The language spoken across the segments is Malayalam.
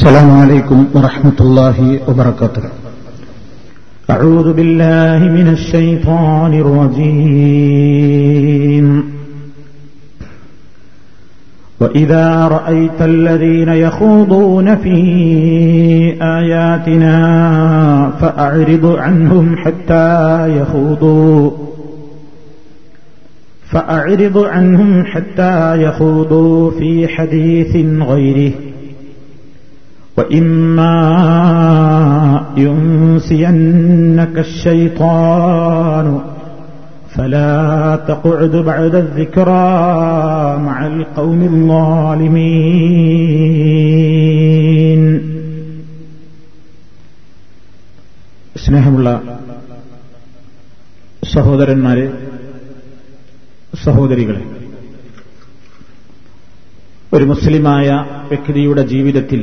السلام عليكم ورحمة الله وبركاته. أعوذ بالله من الشيطان الرجيم. وإذا رأيت الذين يخوضون في آياتنا فأعرض عنهم حتى يخوضوا. فأعرض عنهم حتى يخوضوا في حديث غيره. وإما ينسينك الشيطان فلا تقعد بعد الذكرى مع القوم الظالمين സ്നേഹമുള്ള സഹോദരന്മാരെ സഹോദരികളെ ഒരു മുസ്ലിമായ വ്യക്തിയുടെ ജീവിതത്തിൽ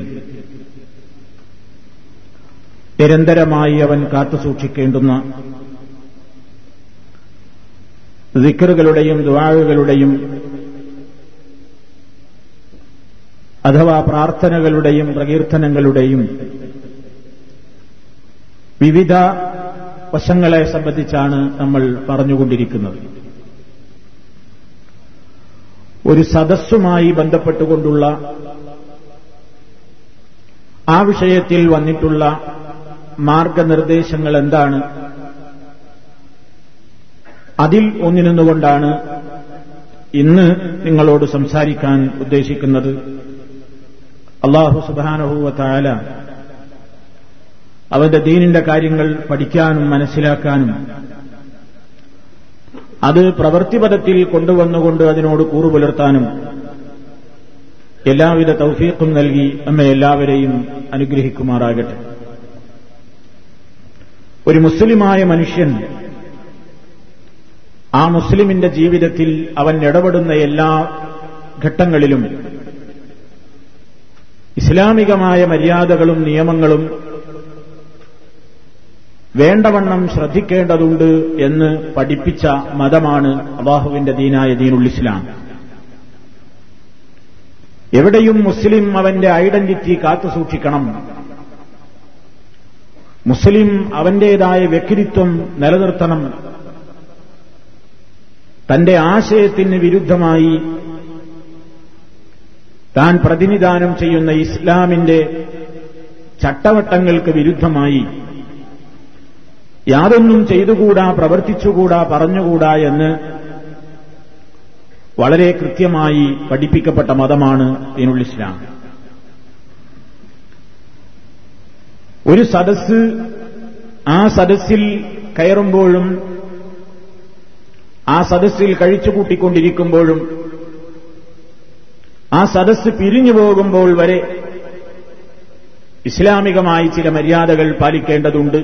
നിരന്തരമായി അവൻ കാത്തുസൂക്ഷിക്കേണ്ടുന്ന ദിക്കറുകളുടെയും ദ്വാഴുകളുടെയും അഥവാ പ്രാർത്ഥനകളുടെയും പ്രകീർത്തനങ്ങളുടെയും വിവിധ വശങ്ങളെ സംബന്ധിച്ചാണ് നമ്മൾ പറഞ്ഞുകൊണ്ടിരിക്കുന്നത്. ഒരു സദസ്സുമായി ബന്ധപ്പെട്ടുകൊണ്ടുള്ള ആ വിഷയത്തിൽ വന്നിട്ടുള്ള മാർഗനിർദ്ദേശങ്ങൾ എന്താണ്? അതിൽ ഒന്നിനുകൊണ്ടാണ് ഇന്ന് നിങ്ങളോട് സംസാരിക്കാൻ ഉദ്ദേശിക്കുന്നത്. അള്ളാഹു സുബാനഹൂവത്തായ അവന്റെ ദീനിന്റെ കാര്യങ്ങൾ പഠിക്കാനും മനസ്സിലാക്കാനും അത് പ്രവൃത്തിപഥത്തിൽ കൊണ്ടുവന്നുകൊണ്ട് അതിനോട് കൂറുപുലർത്താനും എല്ലാവിധ തൗഫീഖും നൽകി നമ്മെ എല്ലാവരെയും അനുഗ്രഹിക്കുമാറാകട്ടെ. ഒരു മുസ്ലിമായ മനുഷ്യൻ ആ മുസ്ലിമിന്റെ ജീവിതത്തിൽ അവൻ ഇടപെടുന്ന എല്ലാ ഘട്ടങ്ങളിലും ഇസ്ലാമികമായ മര്യാദകളും നിയമങ്ങളും വേണ്ടവണ്ണം ശ്രദ്ധിക്കേണ്ടതുണ്ട് എന്ന് പഠിപ്പിച്ച മതമാണ് അള്ളാഹുവിന്റെ ദീനായ ദീനുൽ ഇസ്ലാം. എവിടെയും മുസ്ലിം അവന്റെ ഐഡന്റിറ്റി കാത്തുസൂക്ഷിക്കണം. മുസ്ലിം അവന്റേതായ വ്യക്തിത്വം നിലനിർത്തണം. തന്റെ ആശയത്തിന് വിരുദ്ധമായി താൻ പ്രതിനിധാനം ചെയ്യുന്ന ഇസ്ലാമിന്റെ ചട്ടവട്ടങ്ങൾക്ക് വിരുദ്ധമായി യാതൊന്നും ചെയ്തുകൂടാ പ്രവർത്തിച്ചുകൂടാ പറഞ്ഞുകൂടാ എന്ന് വളരെ കൃത്യമായി പഠിപ്പിക്കപ്പെട്ട മതമാണ് ദീനുൽ ഇസ്ലാം. ഒരു സദസ് ആ സദസ്സിൽ കയറുമ്പോഴും ആ സദസ്സിൽ കഴിച്ചുകൂട്ടിക്കൊണ്ടിരിക്കുമ്പോഴും ആ സദസ് പിരിഞ്ഞു പോകുമ്പോൾ വരെ ഇസ്ലാമികമായി ചില മര്യാദകൾ പാലിക്കേണ്ടതുണ്ട്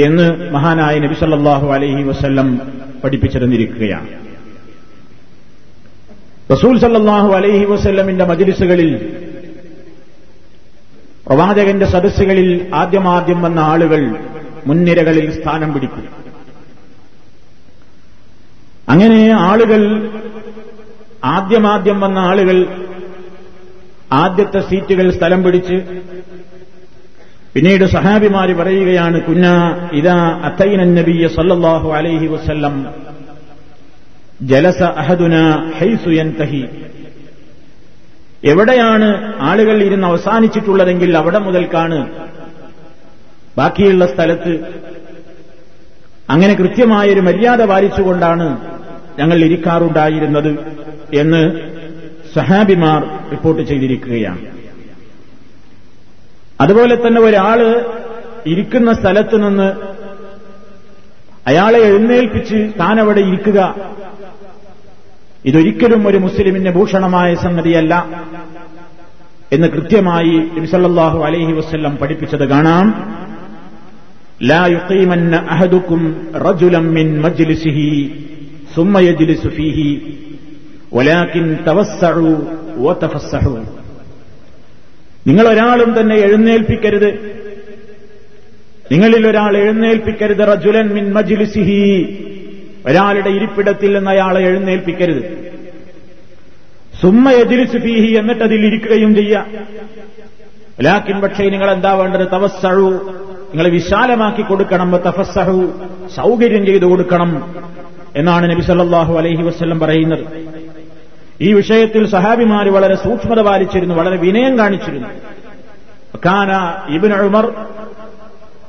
എന്ന് മഹാനായ നബിസല്ലാഹു അലൈഹി വസ്ല്ലം പഠിപ്പിച്ചിരുന്നിരിക്കുകയാണ് റസൂൽ സല്ലാഹു അലൈഹി വസ്ല്ലമിന്റെ മജിലിസുകളിൽ പ്രവാചകന്റെ സദസ്സുകളിൽ ആദ്യമാദ്യം വന്ന ആളുകൾ മുൻനിരകളിൽ സ്ഥാനം പിടിക്കും. അങ്ങനെ ആളുകൾ ആദ്യമാദ്യം വന്ന ആളുകൾ ആദ്യത്തെ സീറ്റുകൾ സ്ഥലം പിടിച്ച് പിന്നീട് സഹാബിമാര് പറയുകയാണ് കുഞ്ഞ ഇതാ അത്തൈന നബിയ സല്ലാഹു അലൈഹി വസ്ല്ലം ജലസ അഹദുന ഹൈസുയൻ യൻതഹി എവിടെയാണ് ആളുകൾ ഇരുന്ന് അവസാനിച്ചിട്ടുള്ളതെങ്കിൽ അവിടെ മുതൽക്കാണ് ബാക്കിയുള്ള സ്ഥലത്ത് അങ്ങനെ കൃത്യമായൊരു മര്യാദ പാലിച്ചുകൊണ്ടാണ് ഞങ്ങൾ ഇരിക്കാറുണ്ടായിരുന്നത് എന്ന് സഹാബിമാർ റിപ്പോർട്ട് ചെയ്തിരിക്കുകയാണ്. അതുപോലെ തന്നെ ഒരാൾ ഇരിക്കുന്ന സ്ഥലത്ത് നിന്ന് അയാളെ എഴുന്നേൽപ്പിച്ച് താൻ അവിടെ ഇരിക്കുക ഇതൊരിക്കലും ഒരു മുസ്ലിമിന്റെ ഭൂഷണമായ സംഗതിയല്ല എന്ന് കൃത്യമായി നബിസല്ലാഹു അലൈഹി വസ്ല്ലം പഠിപ്പിച്ചത് കാണാം ലാ യുഖീമന്ന അഹദുക്കും റജുലം മിൻ മജ്ലിസിഹി ثم يجلس فيه ولكن توسعوا وتفسحوا നിങ്ങൾ ഒരാളും തന്നെ എഴുന്നേൽപ്പിക്കരുത് നിങ്ങളിൽ ഒരാൾ എഴുന്നേൽപ്പിക്കരുത് റജുലൻ മിൻ മജ്ലിസിഹി ഒരാളുടെ ഇരിപ്പിടത്തിൽ നിന്ന് അയാളെ എഴുന്നേൽപ്പിക്കരുത്. സുമ്മ എതിരിച്ചു ഫീഹി എന്നിട്ടതിൽ ഇരിക്കുകയും ചെയ്യുക ലാക്കിൻ പക്ഷേ നിങ്ങൾ എന്താ വേണ്ടത്? തവസ്സഴു നിങ്ങൾ വിശാലമാക്കി കൊടുക്കണം. തഫസ്സഹു. സൗകര്യം ചെയ്തു കൊടുക്കണം എന്നാണ് നബി സല്ലാഹു അലൈഹി വസ്ല്ലം പറയുന്നത്. ഈ വിഷയത്തിൽ സഹാബിമാർ വളരെ സൂക്ഷ്മത പാലിച്ചിരുന്നു വളരെ വിനയം കാണിച്ചിരുന്നു. കാന ഇബിൻ ഉമർ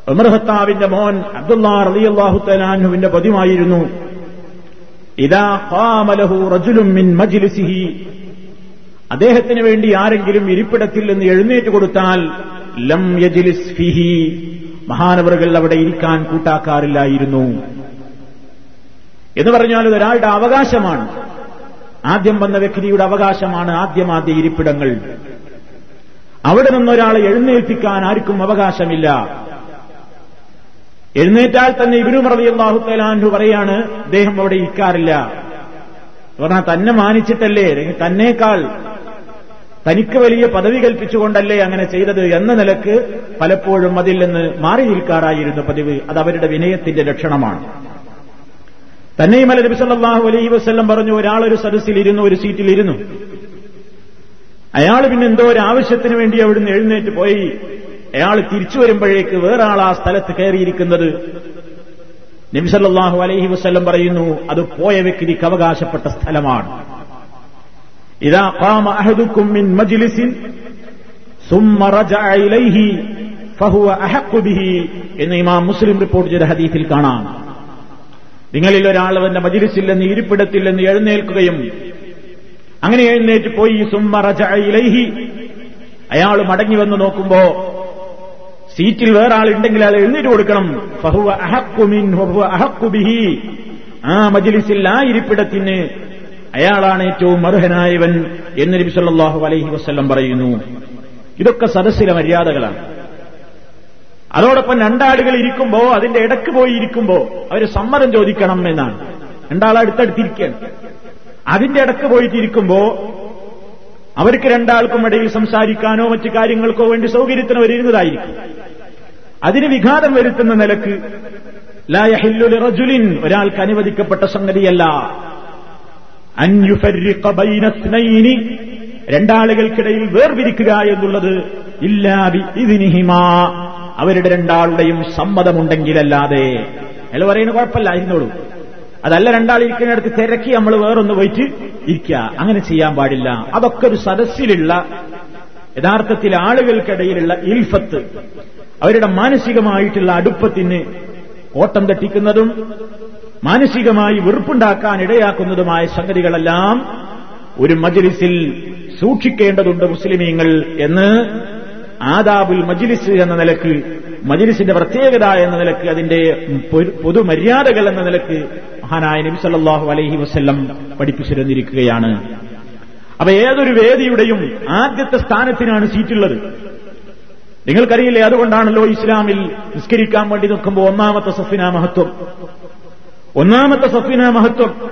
ഉമർ ഹത്താവിന്റെ മോൻ അബ്ദുല്ലാ റളിയല്ലാഹു തലാൻഹുവിന്റെ പതിവായിരുന്നു. ഇതാ ഖാമലഹു റജുലും മിൻ മജ്ലിസിഹി. അദ്ദേഹത്തിന് വേണ്ടി ആരെങ്കിലും ഇരിപ്പിടത്തിൽ നിന്ന് എഴുന്നേറ്റ് കൊടുത്താൽ ലം യജിലിസ് ഫിഹി. മഹാനവറുകൾ അവിടെ ഇരിക്കാൻ കൂട്ടാക്കാറില്ലായിരുന്നു. എന്ന് പറഞ്ഞാൽ ഒരാളുടെ അവകാശമാണ്. ആദ്യം വന്ന വ്യക്തിയുടെ അവകാശമാണ് ആദ്യം ആദ്യ ഇരിപ്പിടങ്ങൾ. അവിടെ നിന്നൊരാളെ എഴുന്നേൽപ്പിക്കാൻ ആർക്കും അവകാശമില്ല. എഴുന്നേറ്റാൽ തന്നെ ഇബിനു മറവി അള്ളാഹുത്തലാൻഡു പറയാണ് അദ്ദേഹം അവിടെ ഇരിക്കാറില്ല. പറഞ്ഞാൽ തന്നെ മാനിച്ചിട്ടല്ലേ അല്ലെങ്കിൽ തന്നേക്കാൾ തനിക്ക് വലിയ പദവി കൽപ്പിച്ചുകൊണ്ടല്ലേ അങ്ങനെ ചെയ്തത് എന്ന നിലയ്ക്ക് പലപ്പോഴും അതിൽ നിന്ന് മാറിയിരിക്കാറായിരുന്നു പതിവ് അത് അവരുടെ വിനയത്തിന്റെ ലക്ഷണമാണ്. തന്നെയുമല്ല നബി സല്ലല്ലാഹു അലൈഹി വസ്ല്ലം പറഞ്ഞു ഒരാളൊരു സദസ്സിലിരുന്നു ഒരു സീറ്റിലിരുന്നു അയാൾ പിന്നെ എന്തോ ഒരു ആവശ്യത്തിന് വേണ്ടി അവിടുന്ന് എഴുന്നേറ്റ് പോയി. അയാൾ തിരിച്ചു വരുമ്പോഴേക്ക് വേറെ ആൾ ആ സ്ഥലത്ത് കയറിയിരിക്കുന്നത്. നിംസല്ലാഹു അലൈഹി വസ്ല്ലം പറയുന്നു അത് പോയ വ്യക്തിക്ക് അവകാശപ്പെട്ട സ്ഥലമാണ്. ഇതാ പാമ അഹദുക്കും മിൻ മജ്ലിസിൻ ഫഹുവ എന്ന് ഇമാം മുസ്ലിം റിപ്പോർട്ട് ചെയ്ത ഹദീഫിൽ കാണാം. നിങ്ങളിൽ ഒരാൾ അവന്റെ മജിലിസിൽ നിന്ന് ഇരിപ്പിടത്തിൽ നിന്ന് എഴുന്നേൽക്കുകയും അങ്ങനെ എഴുന്നേറ്റ് പോയി സുമ്മറജ ഇലൈഹി അയാൾ മടങ്ങി വന്ന് നോക്കുമ്പോ സീറ്റിൽ വേറെ ആളുണ്ടെങ്കിൽ അയാൾ എഴുന്നേറ്റ് കൊടുക്കണം. ഫഹുവ അഹക്കുമിൻ മിൻ ഫഹുവ അഹഖു ബിഹി. ആ മജിലിസിൽ ആ ഇരിപ്പിടത്തിന് അയാളാണ് ഏറ്റവും അർഹനായവൻ എന്ന് നബി സല്ലല്ലാഹു അലൈഹി വസല്ലം പറയുന്നു. ഇതൊക്കെ സദസ്സിലെ മര്യാദകളാണ്. അതോടൊപ്പം രണ്ടാളുകൾ ഇരിക്കുമ്പോ അതിന്റെ ഇടയ്ക്ക് പോയി ഇരിക്കുമ്പോ അവർ സമ്മതം ചോദിക്കണം എന്നാണ്. രണ്ടാളെ അടുത്തടുത്തിരിക്കുകയാണ്. അതിന്റെ ഇടയ്ക്ക് പോയിട്ട് ഇരിക്കുമ്പോ അവർക്ക് രണ്ടാൾക്കും ഇടയിൽ സംസാരിക്കാനോ മറ്റു കാര്യങ്ങൾക്കോ വേണ്ടി സൗകര്യത്തിന് വരുന്നതായിരിക്കും അതിന് വിഘാതം വരുത്തുന്ന നിലയ്ക്ക് ലായഹില്ലുലിറജുലിൻ ഒരാൾക്ക് അനുവദിക്കപ്പെട്ട സംഗതിയല്ല. അന്യുഫരിക്കൈനി രണ്ടാളുകൾക്കിടയിൽ വേർപിരിക്കുക എന്നുള്ളത് ഇല്ലാബി ഇതിനിഹിമാ അവരുടെ രണ്ടാളുടെയും സമ്മതമുണ്ടെങ്കിലല്ലാതെ. അയാൾ പറയുന്നത് കുഴപ്പമില്ല ഇരുന്നോളൂ. അതല്ല രണ്ടാളിരിക്കുന്നിടത്ത് തിരക്കി നമ്മൾ വേറൊന്ന് പോയിട്ട് ഇരിക്കുക അങ്ങനെ ചെയ്യാൻ പാടില്ല. അതൊക്കെ ഒരു സദസ്സിലുള്ള യഥാർത്ഥത്തിൽ ആളുകൾക്കിടയിലുള്ള ഇൽഫത്ത്. അവരുടെ മാനസികമായിട്ടുള്ള അടുപ്പത്തിന് ഓട്ടം തട്ടിക്കുന്നതും മാനസികമായി വെറുപ്പുണ്ടാക്കാൻ ഇടയാക്കുന്നതുമായ സംഗതികളെല്ലാം ഒരു മജ്ലിസിൽ സൂക്ഷിക്കേണ്ടതുണ്ട് മുസ്ലിമീങ്ങൾ എന്ന് ആദാബുൽ മജിലിസ് എന്ന നിലയ്ക്ക് മജിലിസിന്റെ പ്രത്യേകത എന്ന നിലയ്ക്ക് അതിന്റെ പൊതുമര്യാദകൾ എന്ന നിലയ്ക്ക് മഹാനായ നബി സല്ലാഹു അലൈഹി വസ്ല്ലം പഠിപ്പിച്ചിരുന്നിരിക്കുകയാണ്. അപ്പൊ ഏതൊരു വേദിയുടെയും ആദ്യത്തെ സ്ഥാനത്തിനാണ് സീറ്റുള്ളത്. നിങ്ങൾക്കറിയില്ലേ അതുകൊണ്ടാണല്ലോ ഇസ്ലാമിൽ നിസ്കരിക്കാൻ വേണ്ടി നിൽക്കുമ്പോൾ ഒന്നാമത്തെ സഫിന മഹത്വം. ഒന്നാമത്തെ സഫിന മഹത്വം.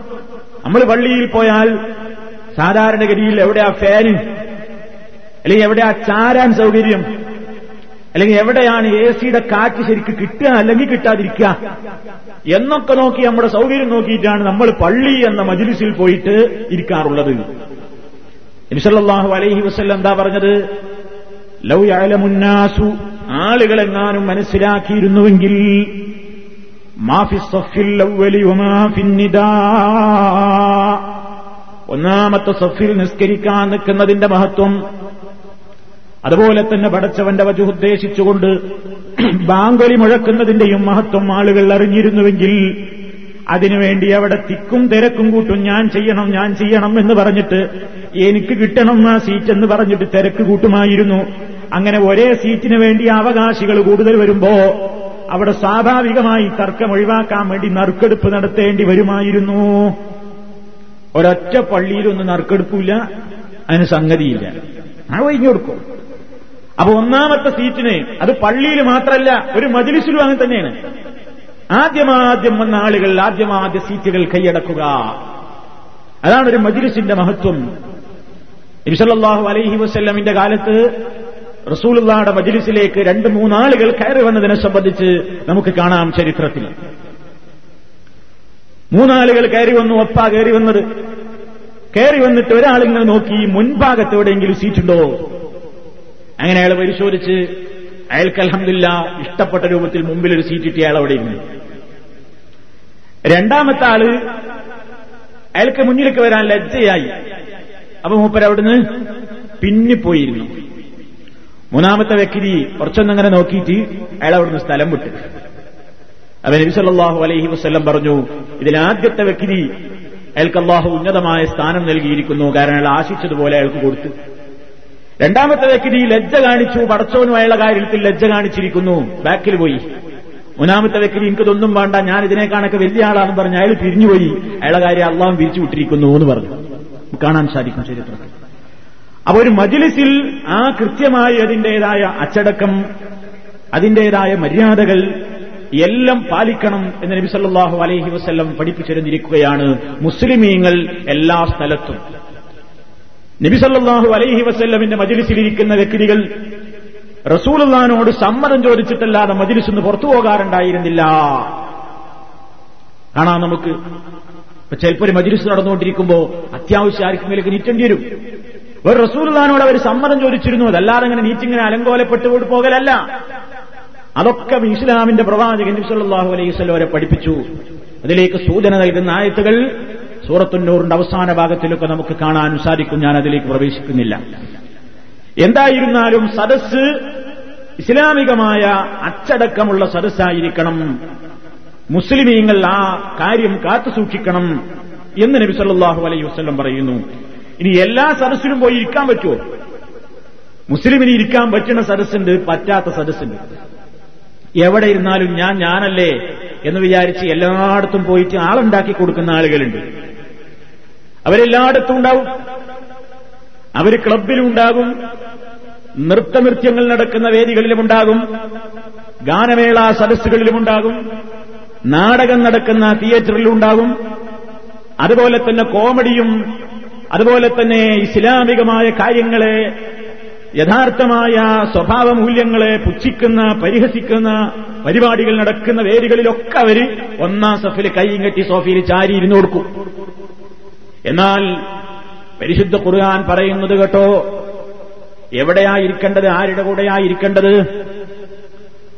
നമ്മൾ പള്ളിയിൽ പോയാൽ സാധാരണഗതിയിൽ എവിടെയാ ഫാന്? അല്ലെങ്കിൽ എവിടെയാ ചാരാൻ സൗകര്യം? അല്ലെങ്കിൽ എവിടെയാണ് എ സിയുടെ കാറ്റ് ശരിക്ക് കിട്ടുക അല്ലെങ്കിൽ കിട്ടാതിരിക്കുക? എന്നൊക്കെ നോക്കി നമ്മുടെ സൗകര്യം നോക്കിയിട്ടാണ് നമ്മൾ പള്ളി എന്ന മജിലിസിൽ പോയിട്ട് ഇരിക്കാറുള്ളത്. ഇൻഷല്ലാഹു അലൈഹി വസ്ല്ലം എന്താ പറഞ്ഞത്? ലൗ യഅലമുന്നാസു ആളുകളെങ്ങാനും മനസ്സിലാക്കിയിരുന്നുവെങ്കിൽ ഒന്നാമത്തെ സഫിൽ നിസ്കരിക്കാൻ നിൽക്കുന്നതിന്റെ മഹത്വം അതുപോലെ തന്നെ പടച്ചവന്റെ വജു ഉദ്ദേശിച്ചുകൊണ്ട് ബാങ്കൊലി മുഴക്കുന്നതിന്റെയും മഹത്വം ആളുകൾ അറിഞ്ഞിരുന്നുവെങ്കിൽ അതിനുവേണ്ടി അവിടെ തിക്കും തിരക്കും കൂട്ടും ഞാൻ ചെയ്യണം ഞാൻ ചെയ്യണം എന്ന് പറഞ്ഞിട്ട് എനിക്ക് കിട്ടണം ആ സീറ്റ് എന്ന് പറഞ്ഞിട്ട് തിരക്ക് കൂട്ടുമായിരുന്നു. അങ്ങനെ ഒരേ സീറ്റിന് വേണ്ടി അവകാശികൾ കൂടുതൽ വരുമ്പോ അവിടെ സ്വാഭാവികമായി തർക്കം ഒഴിവാക്കാൻ വേണ്ടി നറുക്കെടുപ്പ് നടത്തേണ്ടി വരുമായിരുന്നു. ഒരൊറ്റ പള്ളിയിലൊന്നും നറുക്കെടുപ്പില്ല. അതിന് സംഗതിയില്ല. ആ ഒഴിഞ്ഞു കൊടുക്കും. അപ്പൊ ഒന്നാമത്തെ സീറ്റിന് അത് പള്ളിയിൽ മാത്രമല്ല ഒരു മജിലിസിലും അങ്ങനെ തന്നെയാണ്. ആദ്യമാദ്യം വന്ന ആളുകൾ ആദ്യമാദ്യ സീറ്റുകൾ കൈയടക്കുക. അതാണ് ഒരു മജിലിസിന്റെ മഹത്വം. ഇബ്സല്ലാഹു അലൈഹി വസ്ല്ലമിന്റെ കാലത്ത് റസൂലുള്ളാഹുടെ മജിലിസിലേക്ക് രണ്ട് മൂന്നാളുകൾ കയറി വന്നതിനെ സംബന്ധിച്ച് നമുക്ക് കാണാം ചരിത്രത്തിൽ. മൂന്നാളുകൾ കയറി വന്നു ഒപ്പ കയറി വന്നത്. കയറി വന്നിട്ട് ഒരാളിങ്ങനെ നോക്കി മുൻഭാഗത്ത് എവിടെയെങ്കിലും സീറ്റുണ്ടോ? അങ്ങനെ അയാൾ പരിശോധിച്ച് അയാൾക്ക് അലഹമില്ല ഇഷ്ടപ്പെട്ട രൂപത്തിൽ മുമ്പിൽ ഒരു സീറ്റ് കിട്ടിയ അയാൾ അവിടെ ഇരുന്നു രണ്ടാമത്തെ ആൾ അയാൾക്ക് മുന്നിലേക്ക് വരാൻ ലജ്ജയായി. അപ്പൊ മൂപ്പർ അവിടുന്ന് പിന്നിപ്പോയിരുന്നു മൂന്നാമത്തെ വ്യക്തി കുറച്ചൊന്നങ്ങനെ നോക്കിയിട്ട് അയാൾ അവിടുന്ന് സ്ഥലം വിട്ടു. അവൻ നബി സല്ലല്ലാഹു അലൈഹി വസല്ലം പറഞ്ഞു ഇതിലാദ്യത്തെ വ്യക്തി അയാൾക്ക് അള്ളാഹു ഉന്നതമായ സ്ഥാനം നൽകിയിരിക്കുന്നു. കാരണം അയാൾ ആശിച്ചതുപോലെ അയാൾക്ക് കൊടുത്തു. രണ്ടാമത്തെ വ്യക്തി ലജ്ജ കാണിച്ചു പടച്ചവനും അയാളുടെ കാര്യത്തിൽ ലജ്ജ കാണിച്ചിരിക്കുന്നു. ബാക്കിൽ പോയി. മൂന്നാമത്തെ വ്യക്തി എനിക്കിതൊന്നും വേണ്ട ഞാൻ ഇതിനേക്കാണൊക്കെ വലിയ ആളാണെന്ന് പറഞ്ഞ് അയാൾ പിരിഞ്ഞുപോയി. അയാളുടെ കാര്യം അള്ളാഹും പിരിച്ചു വിട്ടിരിക്കുന്നു എന്ന് പറഞ്ഞു. കാണാൻ സാധിക്കും ചരിത്രത്തിൽ. അപ്പൊ ഒരു മജിലിസിൽ ആ കൃത്യമായി അതിന്റേതായ അച്ചടക്കം അതിന്റേതായ മര്യാദകൾ എല്ലാം പാലിക്കണം എന്ന് നബി സല്ലല്ലാഹു അലൈഹി വസ്ല്ലം പഠിപ്പിച്ചിരുന്നിരിക്കുകയാണ് മുസ്ലിമീങ്ങൾ എല്ലാ സ്ഥലത്തും. നബി സല്ലല്ലാഹു അലൈഹി വസല്ലമിന്റെ മജിലിസിലിരിക്കുന്ന വ്യക്തികൾ റസൂലുള്ളാനോട് സമ്മതം ചോദിച്ചിട്ടല്ലാതെ മജിലിസ് ഒന്ന് പുറത്തു പോകാറുണ്ടായിരുന്നില്ല. കാണാം നമുക്ക്. ചിലപ്പോൾ ഒരു മജിലിസ് നടന്നുകൊണ്ടിരിക്കുമ്പോ അത്യാവശ്യം ആർക്കെങ്കിലും നീറ്റേണ്ടി വരും. ഒരു റസൂൽദാനോട് അവർ സമ്മതം ചോദിച്ചിരുന്നു അതല്ലാതെ അങ്ങനെ നീറ്റിങ്ങനെ അലങ്കോലപ്പെട്ടു പോകലല്ല. അതൊക്കെ ഇസ്ലാമിന്റെ പ്രവാചകൻ സല്ലാഹു അലൈഹി വരെ പഠിപ്പിച്ചു. അതിലേക്ക് സൂചന നൽകുന്ന ആയത്തുകൾ സൂറത്തുന്നൂറിന്റെ അവസാന ഭാഗത്തിലൊക്കെ നമുക്ക് കാണാൻ സാധിക്കും. ഞാൻ അതിലേക്ക് പ്രവേശിക്കുന്നില്ല. എന്തായിരുന്നാലും സദസ് ഇസ്ലാമികമായ അച്ചടക്കമുള്ള സദസ്സായിരിക്കണം. മുസ്ലിമീങ്ങൾ ആ കാര്യം കാത്തു സൂക്ഷിക്കണം എന്ന് നബി സല്ലാഹു അലൈഹി വസ്ലം പറയുന്നു. ഇനി എല്ലാ സദസ്സിലും പോയി ഇരിക്കാൻ പറ്റുമോ? മുസ്ലിമിന് ഇരിക്കാൻ പറ്റുന്ന സദസ്സുണ്ട് പറ്റാത്ത സദസ്സുണ്ട്. എവിടെ ഇരുന്നാലും ഞാൻ ഞാനല്ലേ എന്ന് വിചാരിച്ച് എല്ലായിടത്തും പോയിട്ട് ആളുണ്ടാക്കി കൊടുക്കുന്ന ആളുകളുണ്ട്. അവരെല്ലായിടത്തും ഉണ്ടാവും. അവർ ക്ലബിലും ഉണ്ടാകും. നൃത്തനൃത്യങ്ങൾ നടക്കുന്ന വേദികളിലുമുണ്ടാകും ഗാനമേള സദസ്സുകളിലുമുണ്ടാകും നാടകം നടക്കുന്ന തിയേറ്ററിലുണ്ടാകും. അതുപോലെ തന്നെ കോമഡിയും അതുപോലെ തന്നെ ഇസ്ലാമികമായ കാര്യങ്ങളെ യഥാർത്ഥമായ സ്വഭാവ മൂല്യങ്ങളെ പുച്ഛിക്കുന്ന പരിഹസിക്കുന്ന പരിപാടികൾ നടക്കുന്ന വേദികളിലൊക്കെ അവർ ഒന്നാം സഫിൽ കൈയും കെട്ടി സോഫിയിൽ ചാരി ഇരുന്നു കൊടുക്കും. എന്നാൽ പരിശുദ്ധ ഖുർആൻ പറയുന്നത് കേട്ടോ എവിടെയായിരിക്കേണ്ടത് ആരുടെ കൂടെയായിരിക്കേണ്ടത്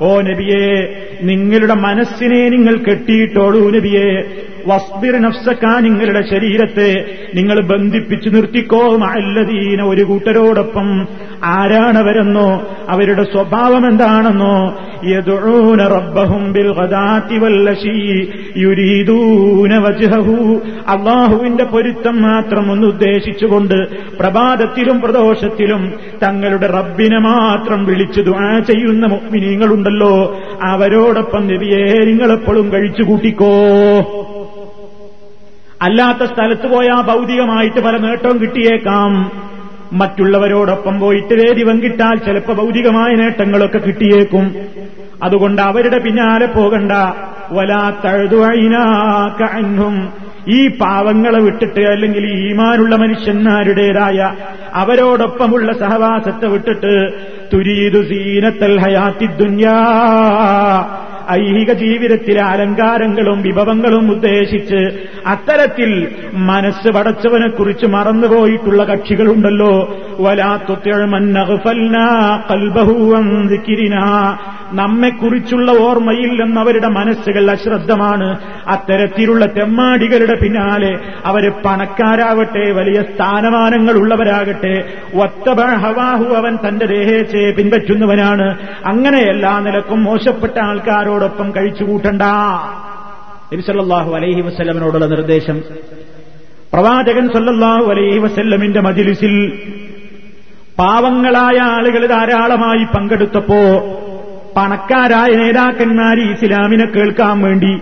ഓ നബിയെ നിങ്ങളുടെ മനസ്സിനെ നിങ്ങൾ കെട്ടിയിട്ടോളൂ നബിയെ. വസ്ബിർ നഫ്സക്കാ നിങ്ങളുടെ ശരീരത്തെ നിങ്ങൾ ബന്ധിപ്പിച്ചു നിർത്തിക്കോ അല്ലദീന ഒരു കൂട്ടരോടൊപ്പം. ആരാണവരെന്നോ അവരുടെ സ്വഭാവം എന്താണെന്നോ? യദുഊന റബ്ബഹും ബിൽ യുരീദൂന വജ്ഹഹു. അള്ളാഹുവിന്റെ പൊരുത്തം മാത്രം ഒന്ന് ഉദ്ദേശിച്ചുകൊണ്ട് പ്രഭാതത്തിലും പ്രദോഷത്തിലും തങ്ങളുടെ റബ്ബിനെ മാത്രം വിളിച്ചു ദുആ ചെയ്യുന്ന മുഅ്മിനീങ്ങളുണ്ടല്ലോ. അവരോടൊപ്പം നബിയെ നിങ്ങളെപ്പോഴും കഴിച്ചു കൂട്ടിക്കോ അല്ലാത്ത സ്ഥലത്ത് പോയാൽ ഭൗതികമായിട്ട് പല നേട്ടവും കിട്ടിയേക്കാം. മറ്റുള്ളവരോടൊപ്പം പോയിട്ട് വേദി പങ്കിട്ടാൽ ചിലപ്പോൾ ഭൗതികമായ നേട്ടങ്ങളൊക്കെ കിട്ടിയേക്കും. അതുകൊണ്ട് അവരുടെ പിന്നാലെ പോകണ്ട. വലാ തഴുതുവഴിനാക്കും ഈ പാവങ്ങളെ വിട്ടിട്ട് അല്ലെങ്കിൽ ഈമാനുള്ള മനുഷ്യന്മാരുടേതായ അവരോടൊപ്പമുള്ള സഹവാസത്തെ വിട്ടിട്ട് തുരീതു സീനത്തൽ ഹയാത്തി ദുന്യാ. ഐഹിക ജീവിതത്തിലെ അലങ്കാരങ്ങളും വിഭവങ്ങളും ഉദ്ദേശിച്ച് അത്തരത്തിൽ മനസ്സ് പടച്ചവനെ കുറിച്ച് മറന്നുപോയിട്ടുള്ള കക്ഷികളുണ്ടല്ലോ. നമ്മെക്കുറിച്ചുള്ള ഓർമ്മയിൽ നിന്നവരുടെ മനസ്സുകൾ അശ്രദ്ധമാണ്. അത്തരത്തിലുള്ള തെമ്മാടികളുടെ പിന്നാലെ അവർ പണക്കാരാവട്ടെ വലിയ സ്ഥാനമാനങ്ങൾ ഉള്ളവരാകട്ടെ ഒത്തബ ഹവാഹു അവൻ തന്റെ ദേഹേച്ചയെ പിൻപറ്റുന്നവനാണ്. അങ്ങനെ എല്ലാ നിലക്കും മോശപ്പെട്ട ആൾക്കാരോടൊപ്പം കഴിച്ചുകൂട്ടണ്ട. നബിസല്ലാഹു അലൈഹി വസ്ല്ലമിനോടുള്ള നിർദ്ദേശം. പ്രവാചകൻ സല്ലല്ലാഹു അലൈഹി വസ്ല്ലമിന്റെ മജിലിസിൽ പാവങ്ങളായ ആളുകൾ ധാരാളമായി പങ്കെടുത്തപ്പോ പണക്കാരായ നേതാക്കന്മാർ ഇസ്ലാമിനെ കേൾക്കാൻ വേണ്ടി.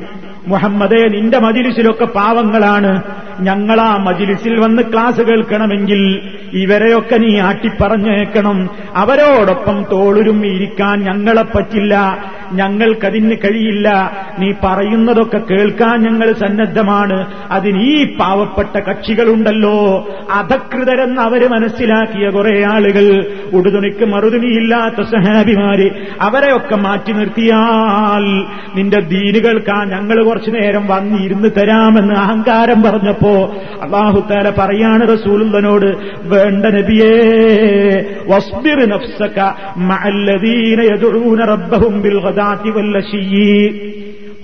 മുഹമ്മദേ നിന്റെ മജിലിസിലൊക്കെ പാവങ്ങളാണ്. ഞങ്ങളാ മജിലിസിൽ വന്ന് ക്ലാസ് കേൾക്കണമെങ്കിൽ ഇവരെയൊക്കെ നീ ആട്ടിപ്പറഞ്ഞേക്കണം. അവരോടൊപ്പം തോളുരും ഇരിക്കാൻ ഞങ്ങളെ പറ്റില്ല. ഞങ്ങൾക്കതിന് കഴിയില്ല. നീ പറയുന്നതൊക്കെ കേൾക്കാൻ ഞങ്ങൾ സന്നദ്ധമാണ്. അതിന് ഈ പാവപ്പെട്ട കക്ഷികളുണ്ടല്ലോ. അധകൃതരെന്ന് അവർ മനസ്സിലാക്കിയ കുറെ ആളുകൾ. ഉടുതുണിക്ക് മറുതുണിയില്ലാത്ത സഹാബിമാര്. അവരെയൊക്കെ മാറ്റി നിർത്തിയാൽ നിന്റെ ദീനുകൾക്കാ ഞങ്ങൾ കുറച്ചു നേരം വന്നിരുന്ന് തരാമെന്ന് അഹങ്കാരം പറഞ്ഞപ്പോ അള്ളാഹുത്താല പറയാണ് റസൂലുള്ളനോട് വേണ്ട നബിയേ.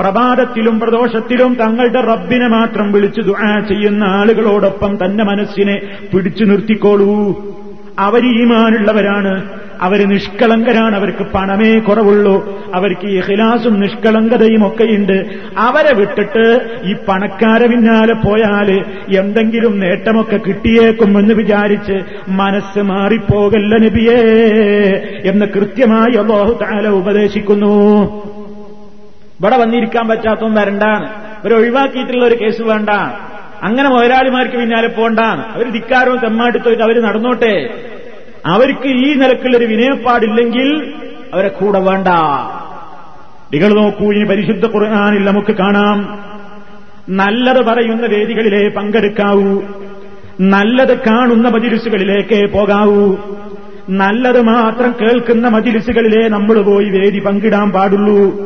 പ്രഭാതത്തിലും പ്രദോഷത്തിലും തങ്ങളുടെ റബ്ബിനെ മാത്രം വിളിച്ചു ദുആ ചെയ്യുന്ന ആളുകളോടൊപ്പം തന്റെ മനസ്സിനെ പിടിച്ചു നിർത്തിക്കോളൂ. അവർ ഈമാനുള്ളവരാണ്. അവർ നിഷ്കളങ്കരാണ് അവർക്ക് പണമേ കുറവുള്ളൂ. അവർക്ക് ഈ ഹിലാസും നിഷ്കളങ്കതയും ഒക്കെയുണ്ട്. അവരെ വിട്ടിട്ട് ഈ പണക്കാരെ പിന്നാലെ പോയാൽ എന്തെങ്കിലും നേട്ടമൊക്കെ കിട്ടിയേക്കും എന്ന് വിചാരിച്ച് മനസ്സ് മാറിപ്പോകല്ല നബിയേ എന്ന് കൃത്യമായി അള്ളാഹു താല ഉപദേശിക്കുന്നു. ഇവിടെ വന്നിരിക്കാൻ പറ്റാത്തവൻ വരണ്ടാണ് ഒഴിവാക്കിയിട്ടുള്ള ഒരു കേസ് വേണ്ട. അങ്ങനെ മുതലാളിമാർക്ക് പിന്നാലെ പോണ്ടാണ് അവർ ധിക്കാരവും തെമ്മാട്ടിത്തോയിട്ട് അവർ നടന്നോട്ടെ. അവർക്ക് ഈ നിലക്കുള്ളൊരു വിനയപ്പാടില്ലെങ്കിൽ അവരെ കൂടെ വേണ്ട. നിങ്ങൾ നോക്കൂ ഇനി പരിശുദ്ധ ഖുർആാനിൽ നമുക്ക് കാണാം. നല്ലത് പറയുന്ന വേദികളിലെ പങ്കെടുക്കാവൂ. നല്ലത് കാണുന്ന മജിലിസുകളിലേക്ക് പോകാവൂ. നല്ലത് മാത്രം കേൾക്കുന്ന മജിലിസുകളിലെ നമ്മൾ പോയി വേദി പങ്കിടാൻ പാടുള്ളൂ.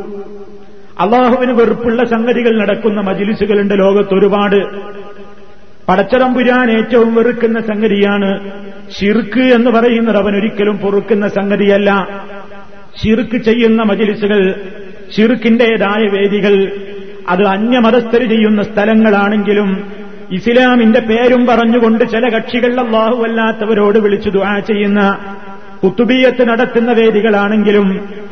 അള്ളാഹുവിന് വെറുപ്പുള്ള സംഗതികൾ നടക്കുന്ന മജിലിസുകളുണ്ട് ലോകത്ത് ഒരുപാട്. പടച്ചതമ്പുരാൻ ഏറ്റവും വെറുക്കുന്ന സംഗതിയാണ് ഷിർക്ക് എന്ന് പറയുന്നത് അവൻ ഒരിക്കലും പൊറുക്കുന്ന സംഗതിയല്ല. ഷിർക്ക് ചെയ്യുന്ന മജിലിസുകൾ ഷിർക്കിന്റേതായ വേദികൾ അത് അന്യമതസ്ഥർ ചെയ്യുന്ന സ്ഥലങ്ങളാണെങ്കിലും ഇസ്ലാമിന്റെ പേരും പറഞ്ഞുകൊണ്ട് ചില കക്ഷികൾ അള്ളാഹുവല്ലാത്തവരോട് വിളിച്ചു ദുആ ചെയ്യുന്ന കുത്തുബീയത്ത് നടത്തുന്ന വേദികളാണെങ്കിലും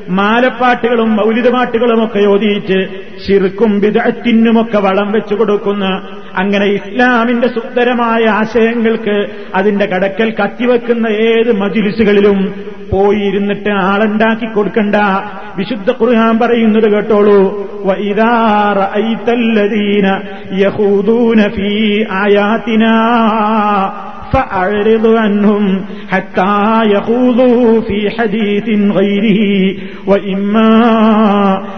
മാലപ്പാട്ടുകളും മൗലിതപാട്ടുകളുമൊക്കെ ഓതിയിട്ട് ശിർക്കും വിദഗ്ധിനുമൊക്കെ വളം വെച്ചു കൊടുക്കുന്ന അങ്ങനെ ഇസ്ലാമിന്റെ സുന്ദരമായ ആശയങ്ങൾക്ക് അതിന്റെ കടക്കൽ കത്തിവെക്കുന്ന ഏത് മജിലിസുകളിലും പോയിരുന്നിട്ട് ആളുണ്ടാക്കി കൊടുക്കണ്ട. വിശുദ്ധ ഖുർആൻ പറയുന്നത് കേട്ടോളൂ. ഫീ فأعرض عنهم حتى يخوضوا في حديث غيره وإما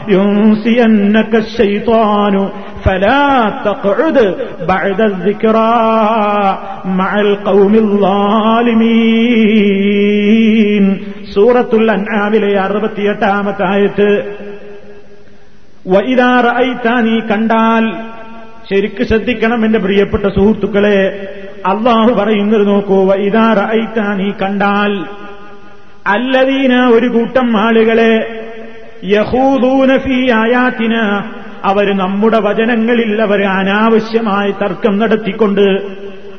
ينسينك الشيطان فلا تقعد بعد الذكرى مع القوم الظالمين سورة الأنعام لي അറുപത്തിയെട്ടാമത്തെ ആയത്ത് വൈദാറ ഐത്താനി കണ്ടാൽ ശരിക്ക് ശ്രദ്ധിക്കണം എന്റെ പ്രിയപ്പെട്ട സുഹൃത്തുക്കളെ അള്ളാഹു പറയുന്നത് നോക്കൂ വൈദാറ നീ കണ്ടാൽ അല്ലദീന ഒരു കൂട്ടം ആളുകളെ യഹൂദൂന ഫീ ആയാത്തിന അവർ നമ്മുടെ വചനങ്ങളിൽ അവർ അനാവശ്യമായ തർക്കം നടത്തിക്കൊണ്ട്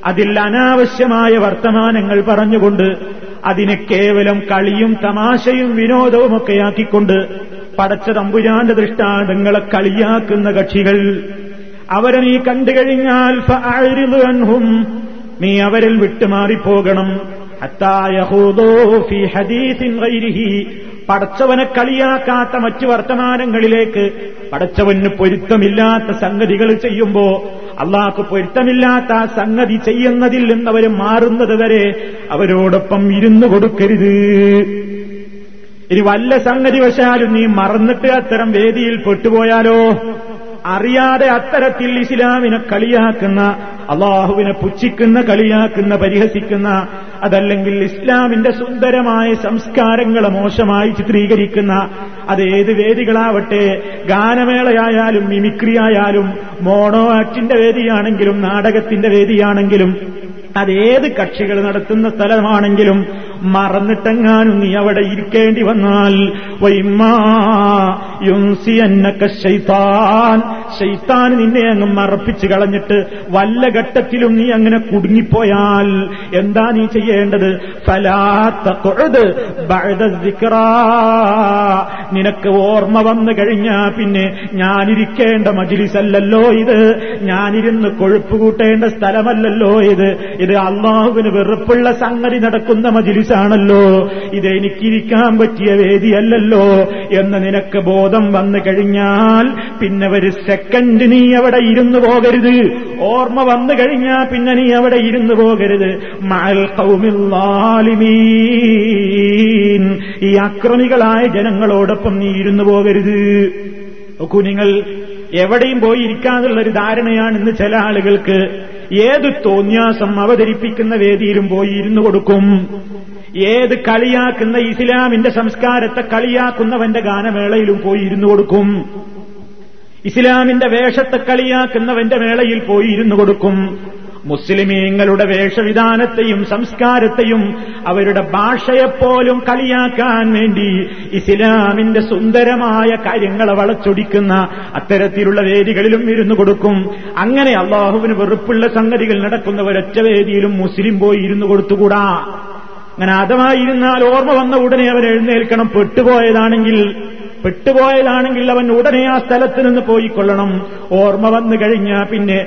അതിൽ അനാവശ്യമായ വർത്തമാനങ്ങൾ പറഞ്ഞുകൊണ്ട് അതിനെ കേവലം കളിയും തമാശയും വിനോദവുമൊക്കെ ആക്കിക്കൊണ്ട് പടച്ച തമ്പുരാന്റെ ദൃഷ്ടാന്തങ്ങളെ കളിയാക്കുന്ന കക്ഷികൾ. അവരെ നീ കണ്ടു കഴിഞ്ഞാൽ അൻഹും നീ അവരിൽ വിട്ടുമാറിപ്പോകണം. പടച്ചവനെ കളിയാക്കാത്ത മറ്റു വർത്തമാനങ്ങളിലേക്ക് പടച്ചവന് പൊരുത്തമില്ലാത്ത സംഗതികൾ ചെയ്യുമ്പോ അള്ളാഹ്ക്ക് പൊരുത്തമില്ലാത്ത സംഗതി ചെയ്യുന്നതിൽ നിന്നവർ മാറുന്നത് വരെ അവരോടൊപ്പം ഇരുന്നു കൊടുക്കരുത്. ഇനി വല്ല സംഗതി വശാലും നീ മറന്നിട്ട് അത്തരം വേദിയിൽ പെട്ടുപോയാലോ? അറിയാതെ അത്തരത്തിൽ ഇസ്ലാമിനെ കളിയാക്കുന്ന അള്ളാഹുവിനെ പുച്ഛിക്കുന്ന കളിയാക്കുന്ന പരിഹസിക്കുന്ന അതല്ലെങ്കിൽ ഇസ്ലാമിന്റെ സുന്ദരമായ സംസ്കാരങ്ങളെ മോശമായി ചിത്രീകരിക്കുന്ന അത് ഏത് വേദികളാവട്ടെ ഗാനമേളയായാലും മിമിക്രി ആയാലും മോണോ ആക്ടിന്റെ വേദിയാണെങ്കിലും നാടകത്തിന്റെ വേദിയാണെങ്കിലും അതേത് കക്ഷികൾ നടത്തുന്ന സ്ഥലമാണെങ്കിലും മറന്നിട്ടെങ്ങാനും നീ അവിടെ ഇരിക്കേണ്ടി വന്നാൽ ശൈത്താൻ. ശൈത്താൻ നിന്നെ അങ്ങ് മറപ്പിച്ച് കളഞ്ഞിട്ട് വല്ല ഘട്ടത്തിലും നീ അങ്ങനെ കുടുങ്ങിപ്പോയാൽ എന്താ നീ ചെയ്യേണ്ടത്? നിനക്ക് ഓർമ്മ വന്നു കഴിഞ്ഞാ പിന്നെ ഞാനിരിക്കേണ്ട മജിലിസല്ലല്ലോ ഇത്. ഞാനിരുന്ന് കൊഴുപ്പ് കൂട്ടേണ്ട സ്ഥലമല്ലല്ലോ ഇത്. ഇത് അള്ളാഹുവിന് വെറുപ്പുള്ള സംഗതി നടക്കുന്ന മജിലിസാണല്ലോ ഇത് എനിക്കിരിക്കാൻ പറ്റിയ വേദിയല്ലല്ലോ എന്ന് നിനക്ക് ബോധം വന്നു കഴിഞ്ഞാൽ പിന്നെ ഒരു സെക്കൻഡ് നീ അവിടെ ഇരുന്നു പോകരുത്. ഓർമ്മ വന്നു കഴിഞ്ഞാൽ പിന്നെ നീ അവിടെ ഇരുന്നു പോകരുത്. ഈ അക്രമികളായ ജനങ്ങളോടൊപ്പം നീ ഇരുന്നു പോകരുത്. നോക്കൂ നിങ്ങൾ എവിടെയും പോയി ഇരിക്കാനുള്ള ഒരു ധാരണയാണ് ഇന്ന് ചില ആളുകൾക്ക്. ഏത് തോന്യാസം അവതരിപ്പിക്കുന്ന വേദിയിലും പോയി ഇരുന്നു കൊടുക്കും. ഏത് കളിയാക്കുന്ന ഇസ്ലാമിന്റെ സംസ്കാരത്തെ കളിയാക്കുന്നവന്റെ ഗാനമേളയിലും പോയി ഇരുന്നു കൊടുക്കും. ഇസ്ലാമിന്റെ വേഷത്തെ കളിയാക്കുന്നവന്റെ മേളയിൽ പോയി ഇരുന്നു കൊടുക്കും. മുസ്ലിമീങ്ങളുടെ വേഷവിധാനത്തെയും സംസ്കാരത്തെയും അവരുടെ ഭാഷയെപ്പോലും കളിയാക്കാൻ വേണ്ടി ഇസ്ലാമിന്റെ സുന്ദരമായ കാര്യങ്ങളെ വളച്ചൊടിക്കുന്ന അത്തരത്തിലുള്ള വേദികളിലും ഇരുന്നു കൊടുക്കും. അങ്ങനെ അള്ളാഹുവിന് വെറുപ്പുള്ള സംഗതികൾ നടക്കുന്ന ഒരൊറ്റ വേദിയിലും മുസ്ലിം പോയി ഇരുന്നു കൊടുത്തുകൂടാ? അങ്ങനെ അഥവായിരുന്നാൽ ഓർമ്മ വന്ന ഉടനെ അവൻ എഴുന്നേൽക്കണം. പെട്ടുപോയതാണെങ്കിൽ പെട്ടുപോയതാണെങ്കിൽ അവൻ ഉടനെ ആ സ്ഥലത്ത് നിന്ന് പോയിക്കൊള്ളണം. ഓർമ്മ വന്നു കഴിഞ്ഞാൽ പിന്നെ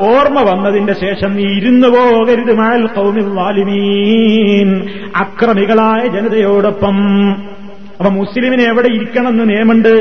ഓർമ്മ വന്നതിന്റെ ശേഷം നീ ഇരുന്നു പോകരുത് മാൽ അക്രമികളായ ജനതയോടൊപ്പം അപ്പൊ മുസ്ലിമിനെ എവിടെ ഇരിക്കണം ഇരിക്കണമെന്ന് നിയമമുണ്ട്?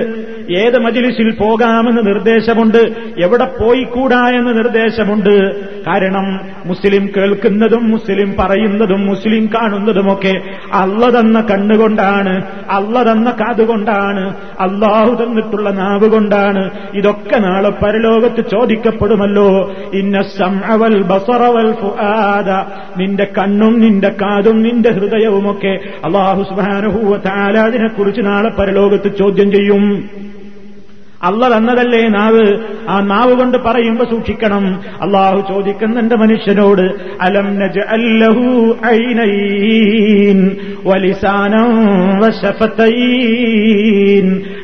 ഏത് മജിലിസിൽ പോകാമെന്ന് നിർദ്ദേശമുണ്ട് എവിടെ പോയിക്കൂടാ എന്ന് നിർദ്ദേശമുണ്ട്. കാരണം മുസ്ലിം കേൾക്കുന്നതും മുസ്ലിം പറയുന്നതും മുസ്ലിം കാണുന്നതുമൊക്കെ അല്ല തന്ന കണ്ണുകൊണ്ടാണ് അല്ല തന്ന കാതുകൊണ്ടാണ് അള്ളാഹു തന്നിട്ടുള്ള നാവ് കൊണ്ടാണ്. ഇതൊക്കെ നാളെ പരലോകത്ത് ചോദിക്കപ്പെടുമല്ലോ. ഇന്ന സംവൽ ബസറവൽ ഫുആദ. നിന്റെ കണ്ണും നിന്റെ കാതും നിന്റെ ഹൃദയവുമൊക്കെ അള്ളാഹു സുബാനുഹൂവ താലാദിനെക്കുറിച്ച് നാളെ പരലോകത്ത് ചോദ്യം ചെയ്യും. അല്ല തന്നതല്ലേ നാവ്? ആ നാവ് കൊണ്ട് പറയുമ്പോ സൂക്ഷിക്കണം. അള്ളാഹു ചോദിക്കുന്നുണ്ട് മനുഷ്യനോട് അലം നജ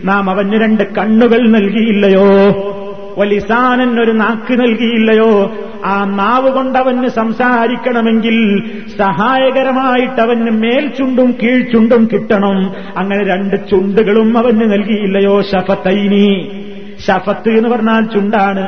നാം അവന് രണ്ട് കണ്ണുകൾ നൽകിയില്ലയോ? വലിസാനൻ ഒരു നാക്ക് നൽകിയില്ലയോ? ആ നാവ് കൊണ്ടവന് സംസാരിക്കണമെങ്കിൽ സഹായകരമായിട്ട് മേൽചുണ്ടും കീഴ്ചുണ്ടും കിട്ടണം. അങ്ങനെ രണ്ട് ചുണ്ടുകളും അവന് നൽകിയില്ലയോ ഷഫത്തൈനി ഷഫത്ത് എന്ന് പറഞ്ഞാൽ ചുണ്ടാണ്.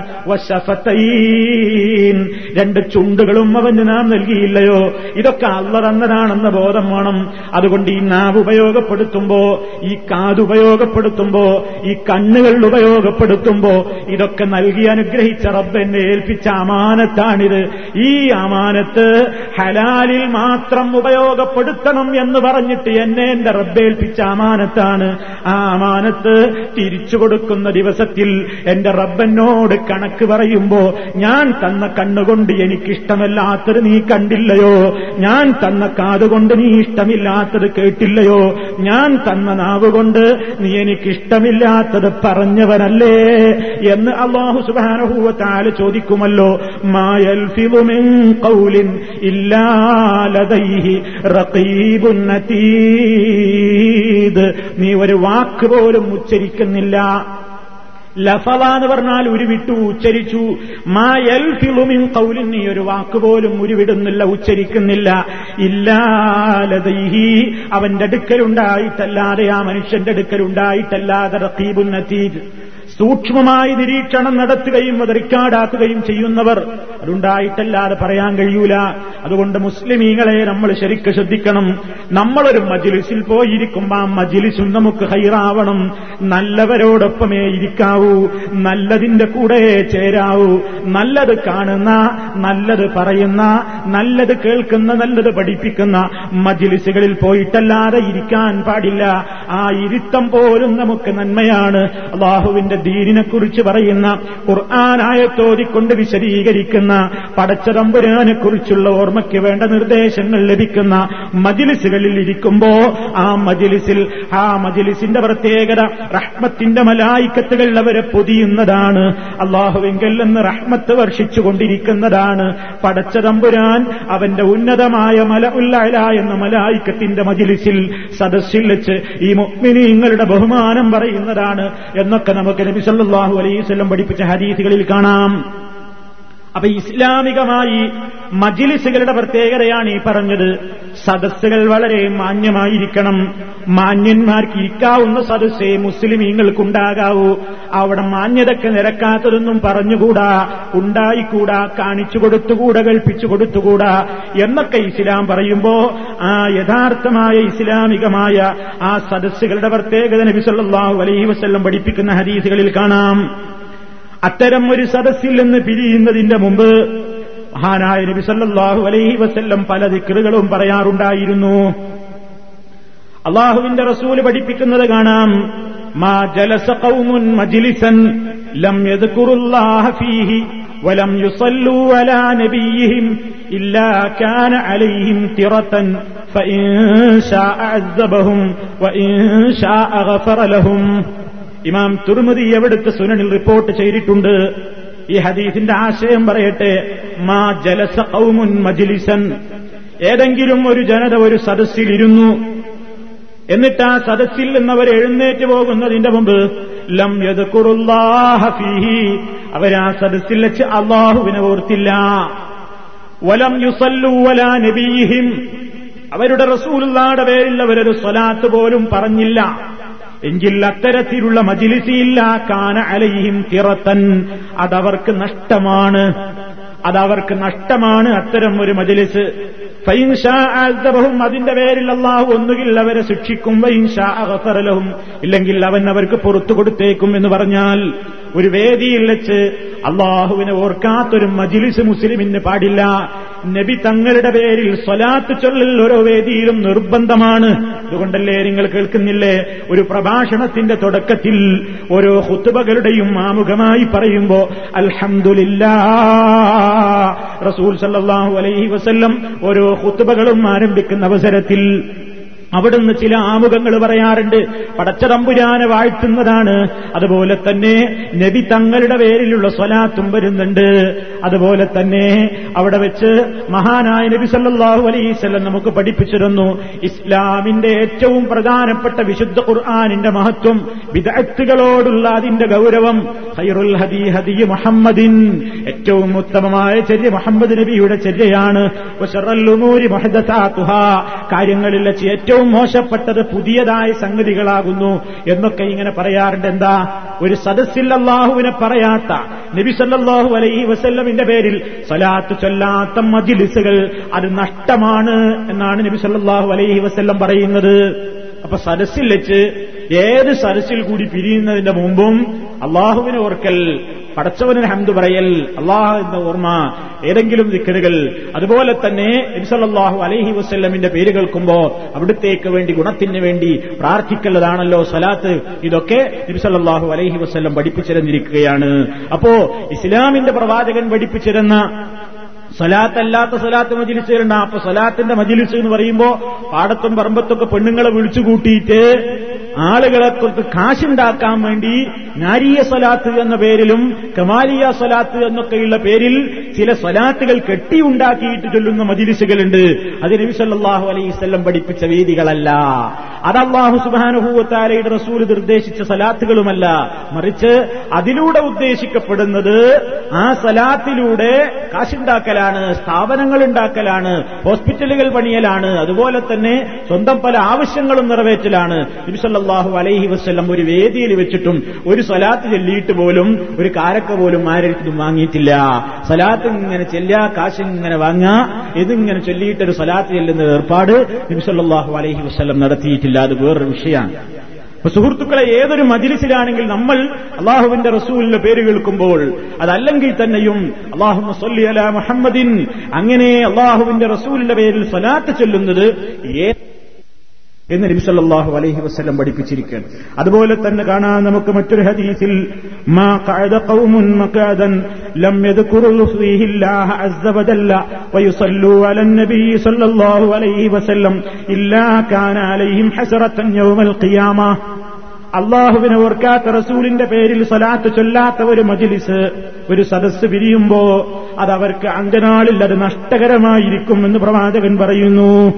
രണ്ട് ചുണ്ടുകളും അവന് നാം നൽകിയില്ലയോ? ഇതൊക്കെ അള്ള തന്നതാണെന്ന ബോധം വേണം. അതുകൊണ്ട് ഈ നാവ് ഉപയോഗപ്പെടുത്തുമ്പോ ഈ കാത് ഉപയോഗപ്പെടുത്തുമ്പോ ഈ കണ്ണുകൾ ഉപയോഗപ്പെടുത്തുമ്പോ ഇതൊക്കെ നൽകി അനുഗ്രഹിച്ച റബ്ബെന്നെ ഏൽപ്പിച്ച അമാനത്താണിത്. ഈ അമാനത്ത് ഹലാലിൽ മാത്രം ഉപയോഗപ്പെടുത്തണം എന്ന് പറഞ്ഞിട്ട് എന്നെ എന്റെ റബ്ബേൽപ്പിച്ച അമാനത്താണ്. ആ അമാനത്ത് തിരിച്ചു കൊടുക്കുന്ന ദിവസത്തിൽ എന്റെ റബ്ബനോട് കണക്ക് പറയുമ്പോ ഞാൻ തന്ന കണ്ണുകൊണ്ട് എനിക്കിഷ്ടമല്ലാത്തത് നീ കണ്ടില്ലയോ? ഞാൻ തന്ന കാതുകൊണ്ട് നീ ഇഷ്ടമില്ലാത്തത് കേട്ടില്ലയോ? ഞാൻ തന്ന നാവുകൊണ്ട് നീ എനിക്കിഷ്ടമില്ലാത്തത് പറഞ്ഞവനല്ലേ എന്ന് അള്ളാഹു സുബാനഹൂവത്താൽ ചോദിക്കുമല്ലോ. മായൽ ഇല്ലാലതൈഹി റഖീബുന്നതീദ് നീ ഒരു വാക്ക് പോലും ഉച്ചരിക്കുന്നില്ല. ലഫല എന്ന് പറഞ്ഞാൽ ഉരുവിട്ടു ഉച്ചരിച്ചു. മായൽ ഫിളുമിൻ കൗലിൻ നീ ഒരു വാക്കുപോലും ഉരുവിടുന്നില്ല ഉച്ചരിക്കുന്നില്ല. ഇല്ലാലതൈഹി അവന്റെ അടുക്കലുണ്ടായിട്ടല്ലാതെ ആ മനുഷ്യന്റെ അടുക്കലുണ്ടായിട്ടല്ലാതെ റഖീബുൻ നതീജ് സൂക്ഷ്മമായി നിരീക്ഷണം നടത്തുകയും അത് റിക്കാർഡാക്കുകയും ചെയ്യുന്നവർ അതുണ്ടായിട്ടല്ലാതെ പറയാൻ കഴിയൂല. അതുകൊണ്ട് മുസ്ലിമീങ്ങളെ നമ്മൾ ശരിക്ക് ശ്രദ്ധിക്കണം. നമ്മളൊരു മജിലിസിൽ പോയിരിക്കുമ്പോ ആ മജിലിസും നമുക്ക് ഹൈറാവണം. നല്ലവരോടൊപ്പമേ ഇരിക്കാവൂ. നല്ലതിന്റെ കൂടെ ചേരാവൂ. നല്ലത് കാണുന്ന നല്ലത് പറയുന്ന നല്ലത് കേൾക്കുന്ന നല്ലത് പഠിപ്പിക്കുന്ന മജിലിസുകളിൽ പോയിട്ടല്ലാതെ ഇരിക്കാൻ പാടില്ല. ആ ഇരുത്തം പോലും നമുക്ക് നന്മയാണ്. അള്ളാഹുവിന്റെ ദീനിനെ കുറിച്ച് പറയുന്ന ഖുർആാനായത്തോതിക്കൊണ്ട് വിശദീകരിക്കുന്ന പടച്ചതമ്പുരാനെക്കുറിച്ചുള്ള ഓർമ്മയ്ക്ക് വേണ്ട നിർദ്ദേശങ്ങൾ ലഭിക്കുന്ന മജിലിസുകളിൽ ഇരിക്കുമ്പോ ആ മജിലിസിൽ ആ മജിലിസിന്റെ പ്രത്യേകത റഹ്മത്തിന്റെ മലായിക്കത്തുകൾ അവരെ പൊതിയുന്നതാണ്. അള്ളാഹുവെങ്കിൽ നിന്ന് റഹ്മത്ത് വർഷിച്ചുകൊണ്ടിരിക്കുന്നതാണ്. പടച്ചതമ്പുരാൻ അവന്റെ ഉന്നതമായ മല ഉല്ലായ എന്ന മലായിക്കത്തിന്റെ മജിലിസിൽ സദസ്സിൽ വെച്ച് ഈ മുഗ്മിനീങ്ങളുടെ ബഹുമാനം പറയുന്നതാണ് എന്നൊക്കെ നമുക്ക് നബി സല്ലാഹു വസല്ലം പഠിപ്പിച്ച ഹദീസുകളിൽ കാണാം. അപ്പൊ ഇസ്ലാമികമായി മജിലിസുകളുടെ പ്രത്യേകതയാണ് ഈ പറഞ്ഞത്. സദസ്സുകൾ വളരെ മാന്യമായിരിക്കണം. മാന്യന്മാർക്ക് ഇരിക്കാവുന്ന സദസ്സേ മുസ്ലിമീങ്ങൾക്കുണ്ടാകാവൂ. അവിടെ മാന്യതയ്ക്ക് നിരക്കാത്തതൊന്നും പറഞ്ഞുകൂടാ. ഉണ്ടായിക്കൂടാ. കാണിച്ചു കൊടുത്തുകൂടാ. കൽപ്പിച്ചു കൊടുത്തുകൂടാ. എന്നൊക്കെ ഇസ്ലാം പറയുമ്പോ ആ യഥാർത്ഥമായ ഇസ്ലാമികമായ ആ സദസ്സുകളുടെ പ്രത്യേകത നബി സല്ലല്ലാഹു അലൈഹി പഠിപ്പിക്കുന്ന ഹദീസുകളിൽ കാണാം. അത്തരം ഒരു സദസ്സിൽ നിന്ന് പിരിയുന്നതിന്റെ മുമ്പ് മഹാനായ നബി സല്ലാഹു അലൈഹി വസ്ല്ലം പല ദിക്റുകളും പറയാറുണ്ടായിരുന്നു. അള്ളാഹുവിന്റെ റസൂൽ പഠിപ്പിക്കുന്നത് കാണാം. മാ ജലസ കൗമുൻ മജിലിസൻ ലം ഫീഹി വലം യുസല്ലൂ അലാ നബിയിഹിം ഇല്ലാ കാന അലൈഹിം തിറത്തൻ ഫഇൻ ഷാ അഅസ്സബഹും വഇൻ ഷാ അഗഫറ ലഹും. ഇമാം തുർമതി എവിടുത്തെ സുനനിൽ റിപ്പോർട്ട് ചെയ്തിട്ടുണ്ട്? ഈ ഹദീസിന്റെ ആശയം പറയട്ടെ. മാ ജലസ ഖൗമുൻ മജിലിസൻ. ഏതെങ്കിലും ഒരു ജനത ഒരു സദസ്സിലിരുന്നു എന്നിട്ട് ആ സദസ്സിൽ നിന്നവർ എഴുന്നേറ്റ് പോകുന്നതിന്റെ മുമ്പ് ലം ഫീഹി. അവരാ സദസ്സിൽ വെച്ച് അള്ളാഹുവിനെ ഓർത്തില്ല. വലം യുസല്ലു വലാ നബീഹിം. അവരുടെ റസൂലുള്ളാടെ പേരിൽ അവരൊരു സ്വലാത്ത് പോലും പറഞ്ഞില്ല. എങ്കിൽ അത്തരത്തിലുള്ള മജിലിസിയില്ല കാന അലയിഹിം തിറത്തൻ അതവർക്ക് നഷ്ടമാണ്. അതവർക്ക് നഷ്ടമാണ് അത്തരം ഒരു മജിലിസ്. ഫൈൻഷാഹും അതിന്റെ പേരിൽ അള്ളാഹു ഒന്നുകിൽ അവരെ ശിക്ഷിക്കും. വൈൻഷാഹലഹും ഇല്ലെങ്കിൽ അവൻ അവർക്ക് പുറത്തു കൊടുത്തേക്കും എന്ന് പറഞ്ഞാൽ ഒരു വേദിയിൽ വെച്ച് അള്ളാഹുവിനെ ഓർക്കാത്തൊരു മജിലിസ് മുസ്ലിമിന് പാടില്ല. നബി തങ്ങളുടെ പേരിൽ സ്വലാത്ത് ചൊല്ലൽ ഓരോ വേദിയിലും നിർബന്ധമാണ്. അതുകൊണ്ടല്ലേ നിങ്ങൾ കേൾക്കുന്നില്ലേ? ഒരു പ്രഭാഷണത്തിന്റെ തുടക്കത്തിൽ ഓരോ ഹുത്തുബകളുടെയും ആമുഖമായി പറയുമ്പോ അൽഹംദുലില്ലാ റസൂൽ സല്ലാഹു അലൈഹി വസല്ലം ഓരോ ഹുത്തുബകളും ആരംഭിക്കുന്ന അവസരത്തിൽ അവിടുന്ന് ചില ആമുഖങ്ങൾ പറയാറുണ്ട്. പടച്ചതമ്പുരാനെ വാഴ്ത്തുന്നതാണ്. അതുപോലെ തന്നെ നബി തങ്ങളുടെ പേരിലുള്ള സ്വലാത്തും വരുന്നുണ്ട്. അതുപോലെ തന്നെ അവിടെ വെച്ച് മഹാനായ നബി സല്ലാഹു അലൈസ്വല്ലം നമുക്ക് പഠിപ്പിച്ചിരുന്നു. ഇസ്ലാമിന്റെ ഏറ്റവും പ്രധാനപ്പെട്ട വിശുദ്ധ ഖുർആാനിന്റെ മഹത്വം വിദഗ്ധകളോടുള്ള അതിന്റെ ഗൗരവം ഹൈറുൽ ഹദി ഹദി മുഹമ്മദിൻ. ഏറ്റവും ഉത്തമമായ ചര്യ മുഹമ്മദ് നബിയുടെ ചര്യയാണ്. കാര്യങ്ങളിൽ വെച്ച് ഏറ്റവും ഏറ്റവും മോശപ്പെട്ടത് പുതിയതായ സംഗതികളാകുന്നു എന്നൊക്കെ ഇങ്ങനെ പറയാറുണ്ട്. എന്താ? ഒരു സദസ്സിൽ അള്ളാഹുവിനെ പറയാത്ത നബി സല്ലാഹു അലൈഹി വസല്ലമിന്റെ പേരിൽ സലാത്ത് ചൊല്ലാത്ത മജിലിസുകൾ അത് നഷ്ടമാണ് എന്നാണ് നബി സല്ലാഹു അലൈഹി വസല്ലം പറയുന്നത്. അപ്പൊ സദസ്സിൽ വെച്ച് ഏത് സരസിൽ കൂടി പിരിയുന്നതിന്റെ മുമ്പും അള്ളാഹുവിനെ ഓർക്കൽ പടച്ചവന് ഹംദ് പറയൽ അള്ളാഹുവിന്റെ ഓർമ്മ ഏതെങ്കിലും ദിക്കറുകൾ അതുപോലെ തന്നെ നബിസല്ലാഹു അലൈഹി വസ്ല്ലമിന്റെ പേര് കേൾക്കുമ്പോ അവിടുത്തേക്ക് വേണ്ടി ഗുണത്തിന് വേണ്ടി പ്രാർത്ഥിക്കുന്നതാണല്ലോ സലാത്ത് ഇതൊക്കെ നബിസല്ലാഹു അലൈഹി വസ്ല്ലം പഠിപ്പിച്ചിരുന്നിരിക്കുകയാണ്. അപ്പോ ഇസ്ലാമിന്റെ പ്രവാചകൻ പഠിപ്പിച്ചിരുന്ന സലാത്തല്ലാത്ത സലാത്ത് മജിലിസുകളുണ്ട്. അപ്പൊ സ്വലാത്തിന്റെ മജിലിസ് എന്ന് പറയുമ്പോ പാടത്തും പറമ്പത്തൊക്കെ പെണ്ണുങ്ങളെ വിളിച്ചു കൂട്ടിയിട്ട് ആളുകളെ കുറിച്ച് കാശുണ്ടാക്കാൻ വേണ്ടി നാരിയ സ്വലാത്ത് എന്ന പേരിലും കമാലിയ സ്വലാത്ത് എന്നൊക്കെയുള്ള പേരിൽ ചില സ്വലാത്തുകൾ കെട്ടിയുണ്ടാക്കിയിട്ട് ചൊല്ലുന്ന മജിലിസുകളുണ്ട്. അത് നബി അലൈസ്വല്ലം പഠിപ്പിച്ച വേദികളല്ല. അത് അള്ളാഹു സുബാനുഭൂവത്താലയുടെ റസൂൽ നിർദ്ദേശിച്ച സലാത്തുകളുമല്ല. മറിച്ച് അതിലൂടെ ഉദ്ദേശിക്കപ്പെടുന്നത് ആ സലാത്തിലൂടെ കാശുണ്ടാക്കലാണ്. സ്ഥാപനങ്ങൾ ഉണ്ടാക്കലാണ് ഹോസ്പിറ്റലുകൾ പണിയലാണ് അതുപോലെ തന്നെ സ്വന്തം പല ആവശ്യങ്ങളും നിറവേറ്റലാണ്. നബിസല്ലാഹു അലൈഹി വസ്ല്ലം ഒരു വേദിയിൽ വെച്ചിട്ടും ഒരു സ്വലാത്ത് ചെല്ലിയിട്ട് പോലും ഒരു കാരക്ക പോലും ആരെടുത്തും വാങ്ങിയിട്ടില്ല. സലാത്ത് ഇങ്ങനെ ചെല്ലുക കാശ് ഇങ്ങനെ വാങ്ങുക ഇതിങ്ങനെ ചൊല്ലിയിട്ടൊരു സലാത്ത് ചെല്ലുന്ന ഏർപ്പാട് നബിസല്ലാഹു അലൈഹി വസ്ല്ലം നടത്തിയിട്ടില്ല. അത് വേറൊരു വിഷയമാണ്. സുഹൃത്തുക്കളെ ഏതൊരു മജിലിസിലാണെങ്കിൽ നമ്മൾ അള്ളാഹുവിന്റെ റസൂലിന്റെ പേര് കേൾക്കുമ്പോൾ അതല്ലെങ്കിൽ തന്നെയും അള്ളാഹു മുഹമ്മദിൻ അങ്ങനെ അള്ളാഹുവിന്റെ റസൂലിന്റെ പേരിൽ സ്വലാത്ത് ചൊല്ലുന്നത് ഏ എന്ന് നബി സല്ലല്ലാഹു അലൈഹി വസല്ലം പഠിപ്പിച്ചിരിക്കുകയാണ്. അതുപോലെ തന്നെ കാണാൻ നമുക്ക് മറ്റൊരു ഹദീസിൽ അള്ളാഹുവിനെ ഓർക്കാത്ത റസൂലിന്റെ പേരിൽ സ്വലാത്ത് ചൊല്ലാത്ത ഒരു മജിലിസ് ഒരു സദസ് പിരിയുമ്പോ അത് അവർക്ക് അങ്കനാളിൽ അത് നഷ്ടകരമായിരിക്കും എന്ന് പ്രവാചകൻ പറയുന്നു.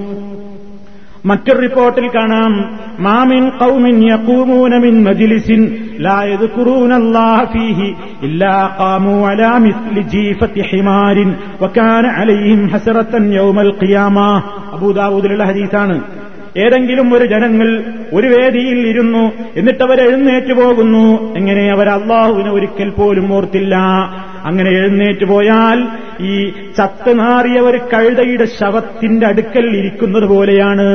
മറ്റൊരു റിപ്പോർട്ടിൽ കാണാം. മാമിൻ കൗമിൻ യഖൂമൂന മിൻ മജ്ലിസിൻ ലാ യദ്കുറൂന അല്ലാഹ ഫീഹി ഇല്ലാ ഖാമൂ അലാ മിസ്ലി ജീഫത്തി ഹിമാരിൻ വകാന അലൈഹിം ഹസറത്തൻ യൗമൽ ഖിയാമ. അബൂദാവൂദിലുള്ള ഹദീസാണ്. ഏതെങ്കിലും ഒരു ജനങ്ങൾ ഒരു വേദിയിൽ ഇരുന്നു എന്നിട്ട് അവർ എഴുന്നേറ്റ് പോകുന്നു. എങ്ങനെ അവർ അള്ളാഹുവിനെ ഒരിക്കൽ പോലും ഓർത്തില്ല. അങ്ങനെ എഴുന്നേറ്റ് പോയാൽ ഈ ചത്ത് നാറിയ ഒരു കഴുതയുടെ ശവത്തിന്റെ അടുക്കൽ ഇരിക്കുന്നത് പോലെയാണ്.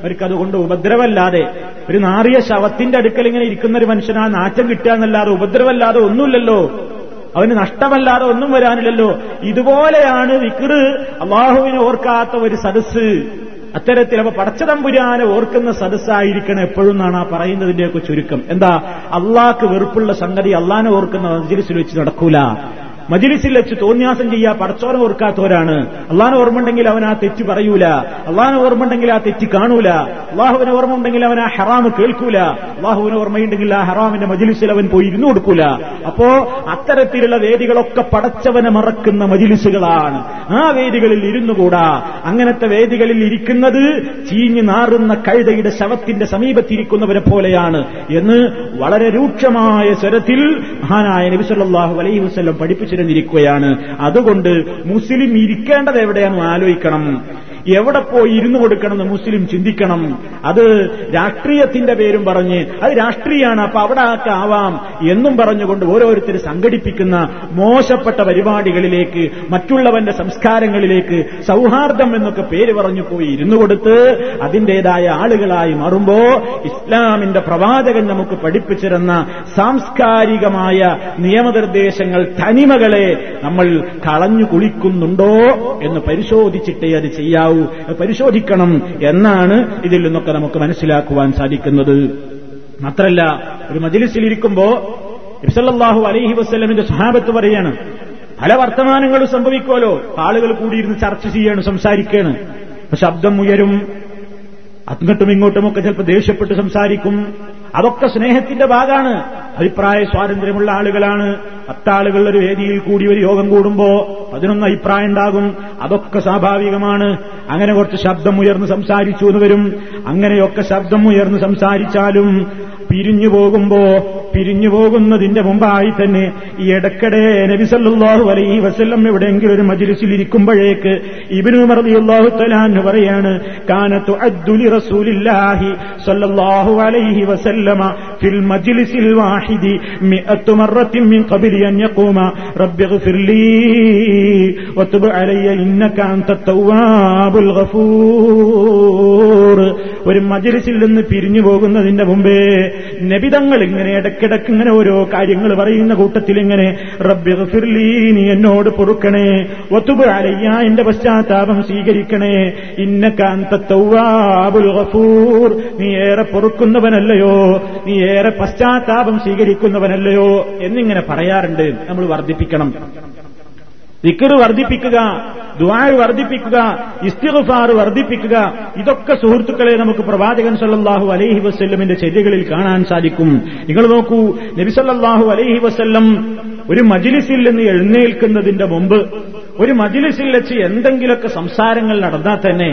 അവർക്കതുകൊണ്ട് ഉപദ്രവല്ലാതെ ഒരു നാറിയ ശവത്തിന്റെ അടുക്കൽ ഇങ്ങനെ ഇരിക്കുന്ന ഒരു മനുഷ്യനാ നാറ്റം കിട്ടുക എന്നല്ലാതെ ഉപദ്രവല്ലാതെ ഒന്നുമില്ലല്ലോ. അവന് നഷ്ടമല്ലാതെ ഒന്നും വരാനില്ലല്ലോ. ഇതുപോലെയാണ് വിക്റ് അള്ളാഹുവിനെ ഓർക്കാത്ത ഒരു സദസ് അത്തരത്തിൽ അപ്പൊ പടച്ചതമ്പുരാനെ ഓർക്കുന്ന സദസ്സായിരിക്കണം എപ്പോഴും എന്നാണ് ആ പറയുന്നതിന്റെയൊക്കെ ചുരുക്കം. എന്താ? അള്ളാഹ്ക്ക് വെറുപ്പുള്ള സംഗതി അള്ളാനെ ഓർക്കുന്ന മജ്ലിസിൽ വെച്ച് നടക്കൂല. മജിലിസിൽ വെച്ച് തോന്നിയാസം ചെയ്യാ പടച്ചോനെ ഓർക്കാത്തവരാണ്. അള്ളാഹനെ ഓർമ്മuണ്ടെങ്കിൽ അവൻ ആ തെറ്റ് പറയൂല. അള്ളാഹനെ ഓർമ്മuണ്ടെങ്കിൽ ആ തെറ്റ് കാണൂല. അള്ളാഹുവിനെ ഓർമ്മ ഉണ്ടെങ്കിൽ അവൻ ആ ഹറാമ് കേൾക്കൂല. അള്ളാഹുവിന് ഓർമ്മയുണ്ടെങ്കിൽ ആ ഹറാമിന്റെ മജിലിസിൽ അവൻ പോയി ഇരുന്നു കൊടുക്കൂല. അപ്പോ അത്തരത്തിലുള്ള വേദികളൊക്കെ പടച്ചവനെ മറക്കുന്ന മജിലിസുകളാണ്. ആ വേദികളിൽ ഇരുന്നു ഇരുന്നുകൂടാ. അങ്ങനത്തെ വേദികളിൽ ഇരിക്കുന്നത് ചീഞ്ഞു നാറുന്ന കഴുതയുടെ ശവത്തിന്റെ സമീപത്തിരിക്കുന്നവരെ പോലെയാണ് എന്ന് വളരെ രൂക്ഷമായ സ്വരത്തിൽ മഹാനായ നബിസല്ലാഹു അലൈഹി വസ്ല്ലം പഠിപ്പിച്ചിരുന്നിരിക്കുകയാണ് അതുകൊണ്ട് മുസ്ലിം ഇരിക്കേണ്ടത് എവിടെയാണെന്ന് ആലോചിക്കണം. എവിടെ പോയി ഇരുന്നു കൊടുക്കണമെന്ന് മുസ്ലിം ചിന്തിക്കണം. അത് രാഷ്ട്രീയത്തിന്റെ പേരും പറഞ്ഞ് അത് രാഷ്ട്രീയമാണ് അപ്പൊ അവിടെ ഒക്കെ ആവാം എന്നും പറഞ്ഞുകൊണ്ട് ഓരോരുത്തർ സംഘടിപ്പിക്കുന്ന മോശപ്പെട്ട പരിപാടികളിലേക്ക് മറ്റുള്ളവന്റെ സംസ്കാരങ്ങളിലേക്ക് സൗഹാർദ്ദം എന്നൊക്കെ പേര് പറഞ്ഞു പോയി ഇരുന്നു കൊടുത്ത് അതിന്റേതായ ആളുകളായി മാറുമ്പോ ഇസ്ലാമിന്റെ പ്രവാചകൻ നമുക്ക് പഠിപ്പിച്ചിരുന്ന സാംസ്കാരികമായ നിയമനിർദ്ദേശങ്ങൾ തനിമകളെ നമ്മൾ കളഞ്ഞു കുളിക്കുന്നുണ്ടോ എന്ന് പരിശോധിച്ചിട്ടേ അത് ചെയ്യാവൂ. പരിശോധിക്കണം എന്നാണ് ഇതിൽ നിന്നൊക്കെ നമുക്ക് മനസ്സിലാക്കുവാൻ സാധിക്കുന്നത്. മാത്രല്ല ഒരു മജിലിസിലിരിക്കുമ്പോ ഇബ്സല്ലാഹു അലൈഹി വസ്ലമിന്റെ സഹാബത്ത് പറയാണ് പല വർത്തമാനങ്ങൾ സംഭവിക്കുമല്ലോ ആളുകൾ കൂടിയിരുന്ന് ചർച്ച ചെയ്യാണ് സംസാരിക്കാണ്. ശബ്ദം ഉയരും അങ്ങോട്ടും ഇങ്ങോട്ടുമൊക്കെ ചിലപ്പോൾ ദേഷ്യപ്പെട്ട് സംസാരിക്കും. അതൊക്കെ സ്നേഹത്തിന്റെ ഭാഗമാണ്. അഭിപ്രായ സ്വാതന്ത്ര്യമുള്ള ആളുകളാണ്. പത്താളുകൾ ഒരു വേദിയിൽ കൂടി ഒരു യോഗം കൂടുമ്പോ പതിനൊന്ന് അഭിപ്രായം ഉണ്ടാകും. അതൊക്കെ സ്വാഭാവികമാണ്. അങ്ങനെ കുറച്ച് ശബ്ദം ഉയർന്ന് സംസാരിച്ചു എന്ന് വരും. അങ്ങനെയൊക്കെ ശബ്ദം ഉയർന്ന് സംസാരിച്ചാലും പിരിഞ്ഞു പോകുമ്പോ പിരിഞ്ഞു പോകുന്നതിന്റെ മുമ്പായി തന്നെ ഈ ഇടയ്ക്കിടെ നബിസല്ലാഹു അലൈഹി വസല്ലം എവിടെയെങ്കിലും ഒരു മജിലിസിൽ ഇരിക്കുമ്പോഴേക്ക് ഇബിനു മറദിയുള്ളാഹു തലാന്ന് പറയാണ് കാനത്തു അദ്ദുലി റസൂലില്ലാഹി സല്ലാഹു അലൈഹി വസല്ലമ ഫിൽ മജ്ലിസിൽ വാഹിദി മിഅത്തു മറത്തിൻ മിൻ ഖബലി അൻ യഖൂമ റബ്ബി ഇഗ്ഫിർ ലീ വതുബ് അലയ്യ ഇന്നക അൻത തവ്വാബുൽ ഗഫൂർ. ഒരു മജ്ലിസിൽ നിന്ന് പിരിഞ്ഞു പോകുന്നതിന്റെ മുമ്പേ നബിതങ്ങൾ ഇങ്ങനെ ഇടയ്ക്കിടയ്ക്ക് ഇങ്ങനെ ഓരോ കാര്യങ്ങൾ പറയുന്ന കൂട്ടത്തിൽ ഇങ്ങനെ റബ്ബി എന്നോട് പൊറുക്കണേ ഒത്തുബ് അലയ്യ എന്റെ പശ്ചാത്താപം സ്വീകരിക്കണേ ഇന്നക്കാന്ത തൗവാബുൽ ഗഫൂർ നീ ഏറെ പൊറുക്കുന്നവനല്ലയോ നീ ഏറെ പശ്ചാത്താപം സ്വീകരിക്കുന്നവനല്ലയോ എന്നിങ്ങനെ പറയാറുണ്ട്. നമ്മൾ വർദ്ധിപ്പിക്കണം. ദിക്കർ വർദ്ധിപ്പിക്കുക ദുആ വർദ്ധിപ്പിക്കുക ഇസ്തിഗ്ഫാർ വർദ്ധിപ്പിക്കുക ഇതൊക്കെ സുഹൃത്തുക്കളെ നമുക്ക് പ്രവാചകൻ സല്ലാഹു അലൈഹി വസ്ല്ലമിന്റെ ചര്യകളിൽ കാണാൻ സാധിക്കും. നിങ്ങൾ നോക്കൂ നബി സല്ലല്ലാഹു അലൈഹി വസ്ല്ലം ഒരു മജിലിസിൽ നിന്ന് എഴുന്നേൽക്കുന്നതിന്റെ മുമ്പ് ഒരു മജിലിസിൽ വെച്ച് എന്തെങ്കിലുമൊക്കെ സംസാരങ്ങൾ നടന്നാൽ തന്നെ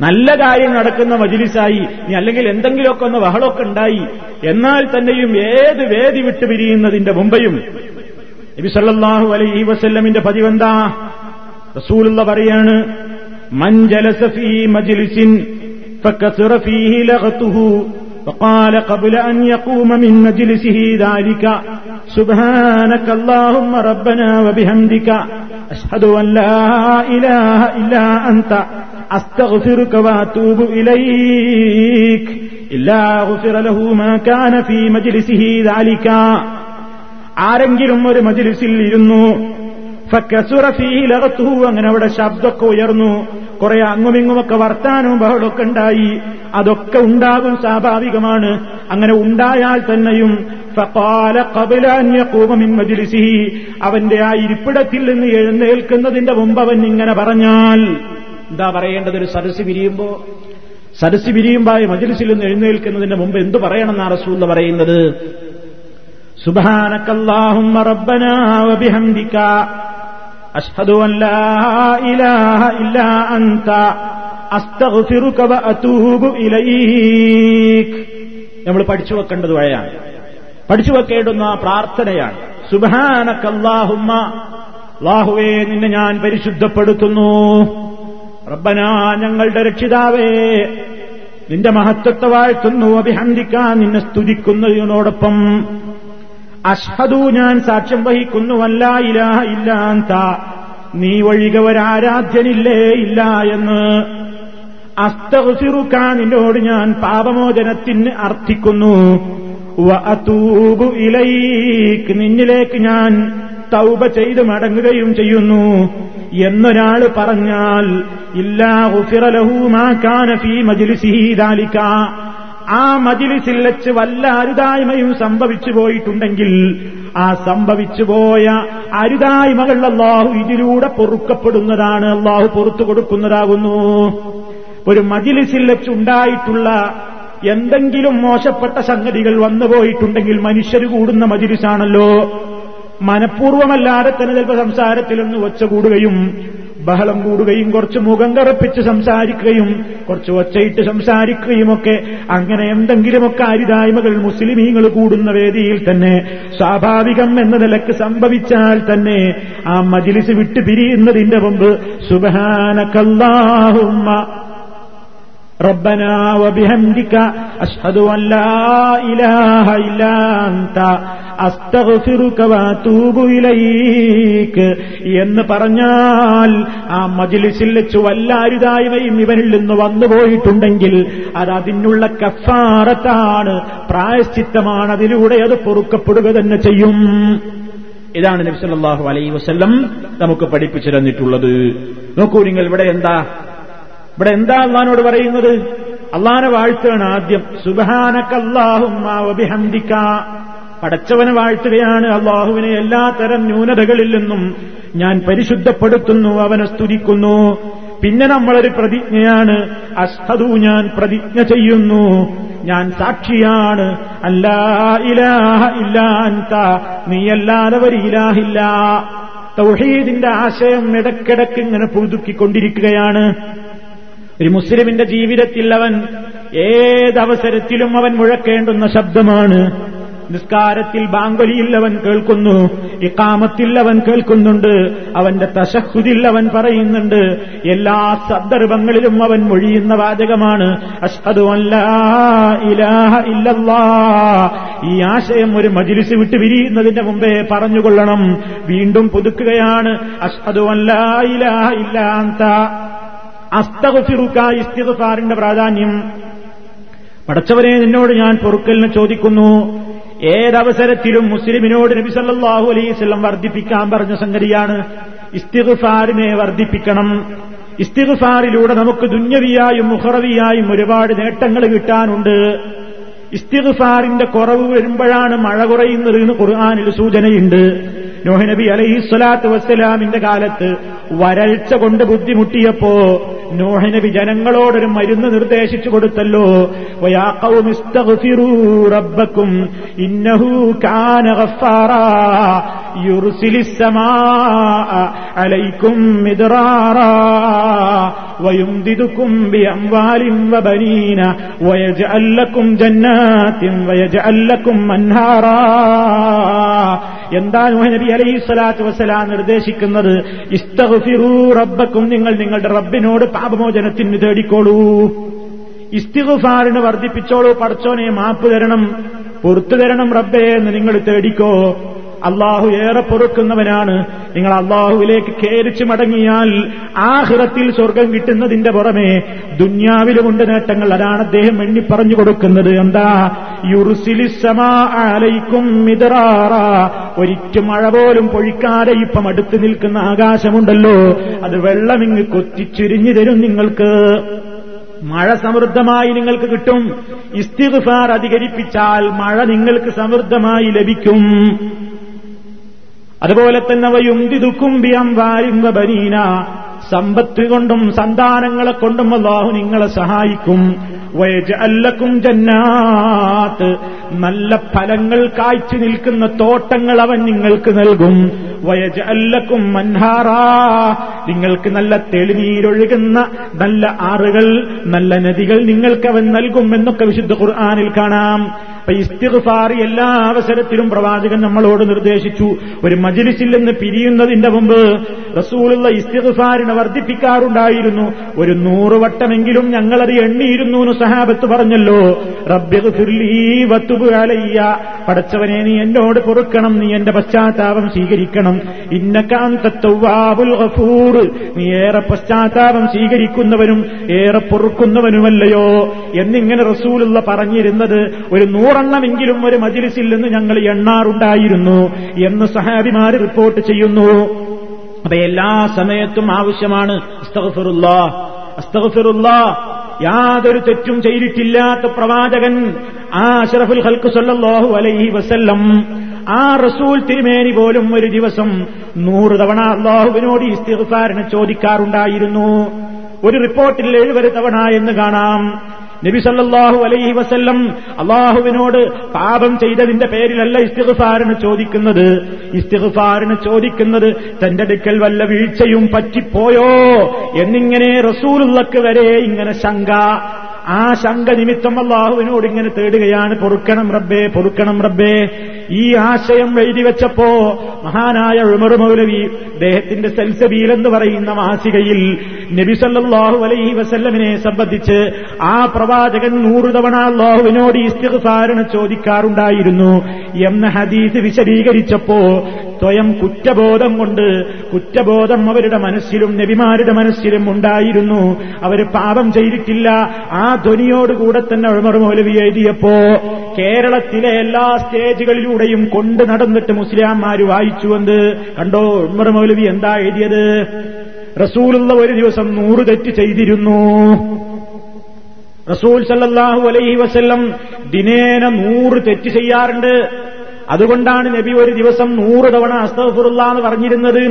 നല്ല കാര്യം നടക്കുന്ന മജിലിസായി ഇനി അല്ലെങ്കിൽ എന്തെങ്കിലുമൊക്കെ ഒന്ന് ബഹളമൊക്കെ ഉണ്ടായി എന്നാൽ തന്നെയും ഏത് വേദി വിട്ടു പിരിയുന്നതിന്റെ മുമ്പയും നബി സല്ലല്ലാഹു അലൈഹി വസല്ലമിന്റെ പതിവെന്താ റസൂലുള്ള പറയാണ് മൻ ജലസ ഫീ മജ്ലിസിൻ فكثر فيه لغته فقال قبل أن يقوم من مجلسه ذلك سبحانك اللهم ربنا وبحمدك أشهد أن لا إله إلا أنت أستغفرك وأتوب إليك إلا غفر له ما كان في مجلسه ذلك ആരെങ്കിലും ഒരു മജിലിസിൽ ഇരുന്നു ഫക്കസുറഫീലകത്തു അങ്ങനെ അവിടെ ശബ്ദമൊക്കെ ഉയർന്നു. കുറെ അങ്ങുമിങ്ങുമൊക്കെ വർത്താനവും ബഹളമൊക്കെ ഉണ്ടായി. അതൊക്കെ ഉണ്ടാകും സ്വാഭാവികമാണ്. അങ്ങനെ ഉണ്ടായാൽ തന്നെയും അവന്റെ ആ ഇരിപ്പിടത്തിൽ നിന്ന് എഴുന്നേൽക്കുന്നതിന്റെ മുമ്പ് അവൻ ഇങ്ങനെ പറഞ്ഞാൽ എന്താ പറയേണ്ടത്? ഒരു സദസ് പിരിയുമ്പോ സദസ് പിരിയുമ്പോൾ മജിലിസിൽ നിന്ന് എഴുന്നേൽക്കുന്നതിന്റെ മുമ്പ് എന്തു പറയണമെന്നാണ് റസൂൽ പറയുന്നത്? سبحانك اللهم ربنا وبحمدك أشهد أن لا إله إلا أنت أستغفرك وأتوب إليك നമ്മൾ പഠിച്ചു വെക്കേണ്ടത് വഴിയാണ് പഠിച്ചു വെക്കേണ്ടുന്ന പ്രാർത്ഥനയാണ് സുബാനക്കല്ലാഹുമ്മ ലാഹുവേ നിന്നെ ഞാൻ പരിശുദ്ധപ്പെടുത്തുന്നു റബ്ബന ഞങ്ങളുടെ രക്ഷിതാവേ നിന്റെ മഹത്വത്തെ വാഴ്ത്തുന്നു അഭിഹന്ദിക്കാൻ നിന്നെ സ്തുതിക്കുന്നതിനോടൊപ്പം അഷ്ഹദു ഞാൻ സാക്ഷ്യം വഹിക്കുന്നു അല്ല ഇലാഹ ഇല്ലാന്ത നീ ഒഴിക ഒരാരാധ്യനില്ലേ ഇല്ല എന്ന്. അസ്തഫിറുക്ക നിന്നോട് ഞാൻ പാപമോചനത്തിന് അർത്ഥിക്കുന്നു. വഅതൂബു ഇലൈക്ക് നിന്നിലേക്ക് ഞാൻ തൗബ ചെയ്ത് മടങ്ങുകയും ചെയ്യുന്നു. എന്നൊരാൾ പറഞ്ഞാൽ ഇല്ലാ ഗുഫിറ ലഹു മാ ഫീ മജ്ലിസിഹി ദാലിക. ആ മജിലിസിൽ വെച്ച് വല്ല അരുതായ്മയും സംഭവിച്ചു പോയിട്ടുണ്ടെങ്കിൽ ആ സംഭവിച്ചു പോയ അരുതായ്മകൾ അള്ളാഹു ഇതിലൂടെ പൊറുക്കപ്പെടുന്നതാണ്. അള്ളാഹു പൊറത്തു കൊടുക്കുന്നതാകുന്നു. ഒരു മജിലിസിൽ വെച്ചുണ്ടായിട്ടുള്ള എന്തെങ്കിലും മോശപ്പെട്ട സംഗതികൾ വന്നു പോയിട്ടുണ്ടെങ്കിൽ മനുഷ്യർ കൂടുന്ന മജിലിസാണല്ലോ. മനഃപൂർവമല്ലാതെ തന്നെ ചിലപ്പോൾ സംസാരത്തിലൊന്ന് ഒച്ച കൂടുകയും ബഹളം കൂടുകയും കുറച്ച് മുഖം കറപ്പിച്ച് സംസാരിക്കുകയും കുറച്ച് ഒച്ചയിട്ട് സംസാരിക്കുകയുമൊക്കെ അങ്ങനെ എന്തെങ്കിലുമൊക്കെ അരിതായ്മകൾ മുസ്ലിമീങ്ങൾ കൂടുന്ന വേദിയിൽ തന്നെ സ്വാഭാവികം എന്ന നിലയ്ക്ക് സംഭവിച്ചാൽ തന്നെ ആ മജിലിസ് വിട്ടു പിരിയുന്നതിന്റെ മുമ്പ് സുബഹാനക്കല്ലാഹുമ്മ ربنا وبحمدك أشهد أن لا إله إلا أنت അസ്തഗ്ഫിറുക വഅതൂബു ഇലൈക് എന്ന് പറഞ്ഞാൽ ആ മജ്ലിസിൽ വെച്ച് വല്ല അരുതായ്മയും ഇവനിൽ നിന്ന് വന്നുപോയിട്ടുണ്ടെങ്കിൽ അത് അതിനുള്ള കഫാറത്താണ് പ്രായശ്ചിത്തമാണ് അതിലൂടെ അത് പൊറുക്കപ്പെടുക തന്നെ ചെയ്യും ഇതാണ് നബി സല്ലല്ലാഹു അലൈഹി വസല്ലം നമുക്ക് പഠിപ്പിച്ചു തന്നിട്ടുള്ളത് നോക്കൂ നിങ്ങൾ ഇവിടെ എന്താ ഇവിടെ എന്താ അള്ളഹാനോട് പറയുന്നത്? അള്ളഹാനെ വാഴ്ത്തുകയാണ് ആദ്യം. സുബഹാനക്കല്ലാഹുമാവബിഹന്ദിക്ക പടച്ചവനെ വാഴ്ത്തുകയാണ്. അള്ളാഹുവിനെ എല്ലാ തരം ന്യൂനതകളിൽ നിന്നും ഞാൻ പരിശുദ്ധപ്പെടുത്തുന്നു അവനെ സ്തുതിക്കുന്നു. പിന്നെ നമ്മളൊരു പ്രതിജ്ഞയാണ്. അസ്ഹദു ഞാൻ പ്രതിജ്ഞ ചെയ്യുന്നു. ഞാൻ സാക്ഷിയാണ്. അല്ലാ ഇലാഹ ഇല്ലാത്ത നീയല്ലാതെ ഒരു ഇലാഹില്ല. തൗഹീദിന്റെ ആശയം ഇടക്കിടക്ക് ഇങ്ങനെ പുതുക്കിക്കൊണ്ടിരിക്കുകയാണ്. ഒരു മുസ്ലിമിന്റെ ജീവിതത്തിൽ അവൻ ഏതവസരത്തിലും അവൻ മുഴക്കേണ്ടുന്ന ശബ്ദമാണ്. നിസ്കാരത്തിൽ ബാങ്കൊലിയിൽ അവൻ കേൾക്കുന്നു ഇക്കാമത്തിൽ അവൻ കേൾക്കുന്നുണ്ട് അവന്റെ തശഹുദിൽ അവൻ പറയുന്നുണ്ട് എല്ലാ സന്ദർഭങ്ങളിലും അവൻ മൊഴിയുന്ന വാചകമാണ് അഷ്ഹദു ഇലാഹ ഇല്ലല്ലാ ഈ ആശയം ഒരു മജിലിസ് വിട്ട് വിരിയുന്നതിന്റെ മുമ്പേ പറഞ്ഞുകൊള്ളണം. വീണ്ടും പുതുക്കുകയാണ് അഷ്ഹദു ഇലാഹ ഇല്ലാന്ത അസ്തഗഫിറുക ഇസ്തിസാറിന്റെ പ്രാധാന്യം. പഠിച്ചവരെ നിന്നോട് ഞാൻ പൊറുക്കലിന് ചോദിക്കുന്നു. ഏതവസരത്തിലും മുസ്ലിമിനോട് നബി സല്ലല്ലാഹു അലൈഹി വസല്ലം വർദ്ധിപ്പിക്കാൻ പറഞ്ഞ സംഗതിയാണ് ഇസ്തിഗ്ഫാറിനെ വർദ്ധിപ്പിക്കണം. ഇസ്തിഗ്ഫാറിലൂടെ നമുക്ക് ദുന്യവിയായും മുഹറവിയായും ഒരുപാട് നേട്ടങ്ങൾ കിട്ടാനുണ്ട്. ഇസ്തിഗ്ഫാറിന്റെ കുറവ് വരുമ്പോഴാണ് മഴ കുറയുന്നത് എന്ന് സൂചനയുണ്ട്. നോഹ് നബി അലൈഹി സ്വലാത്തു വസ്സലാമിന്റെ കാലത്ത് വരൾച്ച കൊണ്ട് ബുദ്ധിമുട്ടിയപ്പോ നോഹ് നബി ജനങ്ങളോടൊരു മരുന്ന് നിർദ്ദേശിച്ചു കൊടുത്തല്ലോ റബ്ബക്കും ഇന്നഹു കാന ഗഫാറാ യുർസിലിസ്സമാ അലൈക്കും മിദ്റാറാ ويمددكم بأموال وبنين ويجعل لكم جنات ويجعل لكم أنهارا എന്താ നബി അലൈഹി സ്വലാത്തു വസ്സലാം നിർദ്ദേശിക്കുന്നത് ഇസ്തഗ്ഫിറൂ റബ്ബക്കും നിങ്ങൾ നിങ്ങളുടെ റബ്ബിനോട് പാപമോചനത്തിന് തേടിക്കോളൂ. ഇസ്തിഗുഫാറിന് വർദ്ധിപ്പിച്ചോളൂ പടച്ചോനെ മാപ്പ് തരണം പുറത്തു തരണം റബ്ബേ എന്ന് നിങ്ങൾ തേടിക്കോ. അള്ളാഹു ഏറെ പൊറുക്കുന്നവനാണ്. നിങ്ങൾ അള്ളാഹുവിലേക്ക് കേരിച്ചു മടങ്ങിയാൽ ആഹ്റത്തിൽ സ്വർഗം കിട്ടുന്നതിന്റെ പുറമെ ദുന്യാവിലുമുണ്ട് നേട്ടങ്ങൾ അതാണ് അദ്ദേഹം എണ്ണി പറഞ്ഞു കൊടുക്കുന്നത്. എന്താ? യുറുസിലിസമാലയിക്കും മിതറാറ ഒരിക്കും മഴ പോലും പൊഴിക്കാതെ ഇപ്പം അടുത്ത് നിൽക്കുന്ന ആകാശമുണ്ടല്ലോ. അത് വെള്ളമിങ്ങ് കൊത്തിച്ചുരിഞ്ഞു തരും നിങ്ങൾക്ക്. മഴ സമൃദ്ധമായി നിങ്ങൾക്ക് കിട്ടും. ഇസ്തിഫാർ അധികരിപ്പിച്ചാൽ മഴ നിങ്ങൾക്ക് സമൃദ്ധമായി ലഭിക്കും. അതുപോലെ തന്നെ വയുന്തിതുക്കും ബിയം വാരിംബ ബനീന സമ്പത്ത് കൊണ്ടും സന്താനങ്ങളെ കൊണ്ടും അള്ളാഹു നിങ്ങളെ സഹായിക്കും. വയജല്ലക്കും ജന്നാത്ത്. നല്ല ഫലങ്ങൾ കാഴ്ച നിൽക്കുന്ന തോട്ടങ്ങൾ അവൻ നിങ്ങൾക്ക് നൽകും. വയജല്ലക്കും മൻഹാറാ. നിങ്ങൾക്ക് നല്ല തെളിനീരൊഴുകുന്ന നല്ല ആറുകൾ നല്ല നദികൾ നിങ്ങൾക്ക് അവൻ നൽകും എന്നൊക്കെ വിശുദ്ധ ഖുർആാനിൽ കാണാം. അപ്പൊ ഇസ്തിഗ്ഫാർ എല്ലാ അവസരത്തിലും പ്രവാചകൻ നമ്മളോട് നിർദ്ദേശിച്ചു. ഒരു മജിലിസിൽ നിന്ന് പിരിയുന്നതിന്റെ മുമ്പ് റസൂലുള്ള ഇസ്തിഗ്ഫാറിനെ വർദ്ധിപ്പിക്കാറുണ്ടായിരുന്നു. ഒരു നൂറ് വട്ടമെങ്കിലും ഞങ്ങളത് എണ്ണിയിരുന്നു എന്ന് സഹാബത്ത് പറഞ്ഞല്ലോ. റബ്ബിർലീവത്തുകലയ്യ പടച്ചവനെ നീ എന്നോട് പൊറുക്കണം നീ എന്റെ പശ്ചാത്താപം സ്വീകരിക്കണം. ഇന്നക്കാന്തത്തൗവാബുൽ ഗഫൂർ. നീ ഏറെ പശ്ചാത്താപം സ്വീകരിക്കുന്നവനും ഏറെ പൊറുക്കുന്നവനുമല്ലയോ എന്നിങ്ങനെ റസൂലുള്ള പറഞ്ഞിരുന്നത് ഒരു നൂറെണ്ണമെങ്കിലും ഒരു മജിലിസിൽ നിന്ന് ഞങ്ങൾ എണ്ണാറുണ്ടായിരുന്നു എന്ന് സഹാബിമാര് റിപ്പോർട്ട് ചെയ്യുന്നു. അപ്പൊ എല്ലാ സമയത്തും ആവശ്യമാണ് യാതൊരു തെറ്റും ചെയ്തിട്ടില്ലാത്ത പ്രവാചകൻ ആ അഷറഫുൽ ഹൽക്ക് സല്ലാഹു അലൈഹി വസല്ലം ആ റസൂൽ തിരുമേനി പോലും ഒരു ദിവസം നൂറ് തവണ അള്ളാഹുവിനോട് ഇസ്തിഗ്ഫാറിന് ചോദിക്കാറുണ്ടായിരുന്നു. ഒരു റിപ്പോർട്ടിൽ എഴുപത് തവണ എന്ന് കാണാം. നബി സല്ലാഹു അലൈഹി വസ്ല്ലം അള്ളാഹുവിനോട് പാപം ചെയ്തതിന്റെ പേരിലല്ല ഇസ്തിഗ്ഫാറിന് ചോദിക്കുന്നത്. ഇസ്തിഗ്ഫാറിന് ചോദിക്കുന്നത് തന്റെ അടുക്കൽ വല്ല വീഴ്ചയും പറ്റിപ്പോയോ? എന്നിങ്ങനെ റസൂലുള്ളക്ക് വരെ ഇങ്ങനെ ശങ്ക. ആ ശങ്ക നിമിത്തം അള്ളാഹുവിനോട് ഇങ്ങനെ തേടുകയാണ്. പൊറുക്കണം റബ്ബേ പൊറുക്കണം റബ്ബേ. ഈ ആശയം എഴുതി വെച്ചപ്പോ മഹാനായ ഉമർ മൗലവി അദ്ദേഹത്തിന്റെ സെൽസബീൽ എന്ന് പറയുന്ന മാസികയിൽ നബിസല്ലാഹു അലൈഹി വസല്ലമിനെ സംബന്ധിച്ച് ആ പ്രവാചകൻ നൂറു തവണ അള്ളാഹുവിനോട് ഇസ്തിഗ്ഫാറിന് ചോദിക്കാറുണ്ടായിരുന്നു എന്ന ഹദീസ് വിശദീകരിച്ചപ്പോ സ്വയം കുറ്റബോധം കൊണ്ട് കുറ്റബോധം അവരുടെ മനസ്സിലും നബിമാരുടെ മനസ്സിലും ഉണ്ടായിരുന്നു. അവർ പാപം ചെയ്തിട്ടില്ല. ആ ധ്വനിയോടുകൂടെ തന്നെ ഉമർ മൗലവി എഴുതിയപ്പോ കേരളത്തിലെ എല്ലാ സ്റ്റേജുകളിലൂടെയും കൊണ്ടു നടന്നിട്ട് മുസ്ലിംമാര് വായിച്ചുവെന്ന് കണ്ടോ ഉമർ മൗലവി എന്താ എഴുതിയത്? റസൂലുള്ള ഒരു ദിവസം നൂറ് തെറ്റ് ചെയ്തിരുന്നു. റസൂൽ സല്ലല്ലാഹു അലൈഹി വസല്ലം ദിനേന നൂറ് തെറ്റ് ചെയ്യാറുണ്ട്. അതുകൊണ്ടാണ് നബി ഒരു ദിവസം നൂറ് തവണ അസ്തഫുറുള്ള എന്ന് പറഞ്ഞിരുന്നത്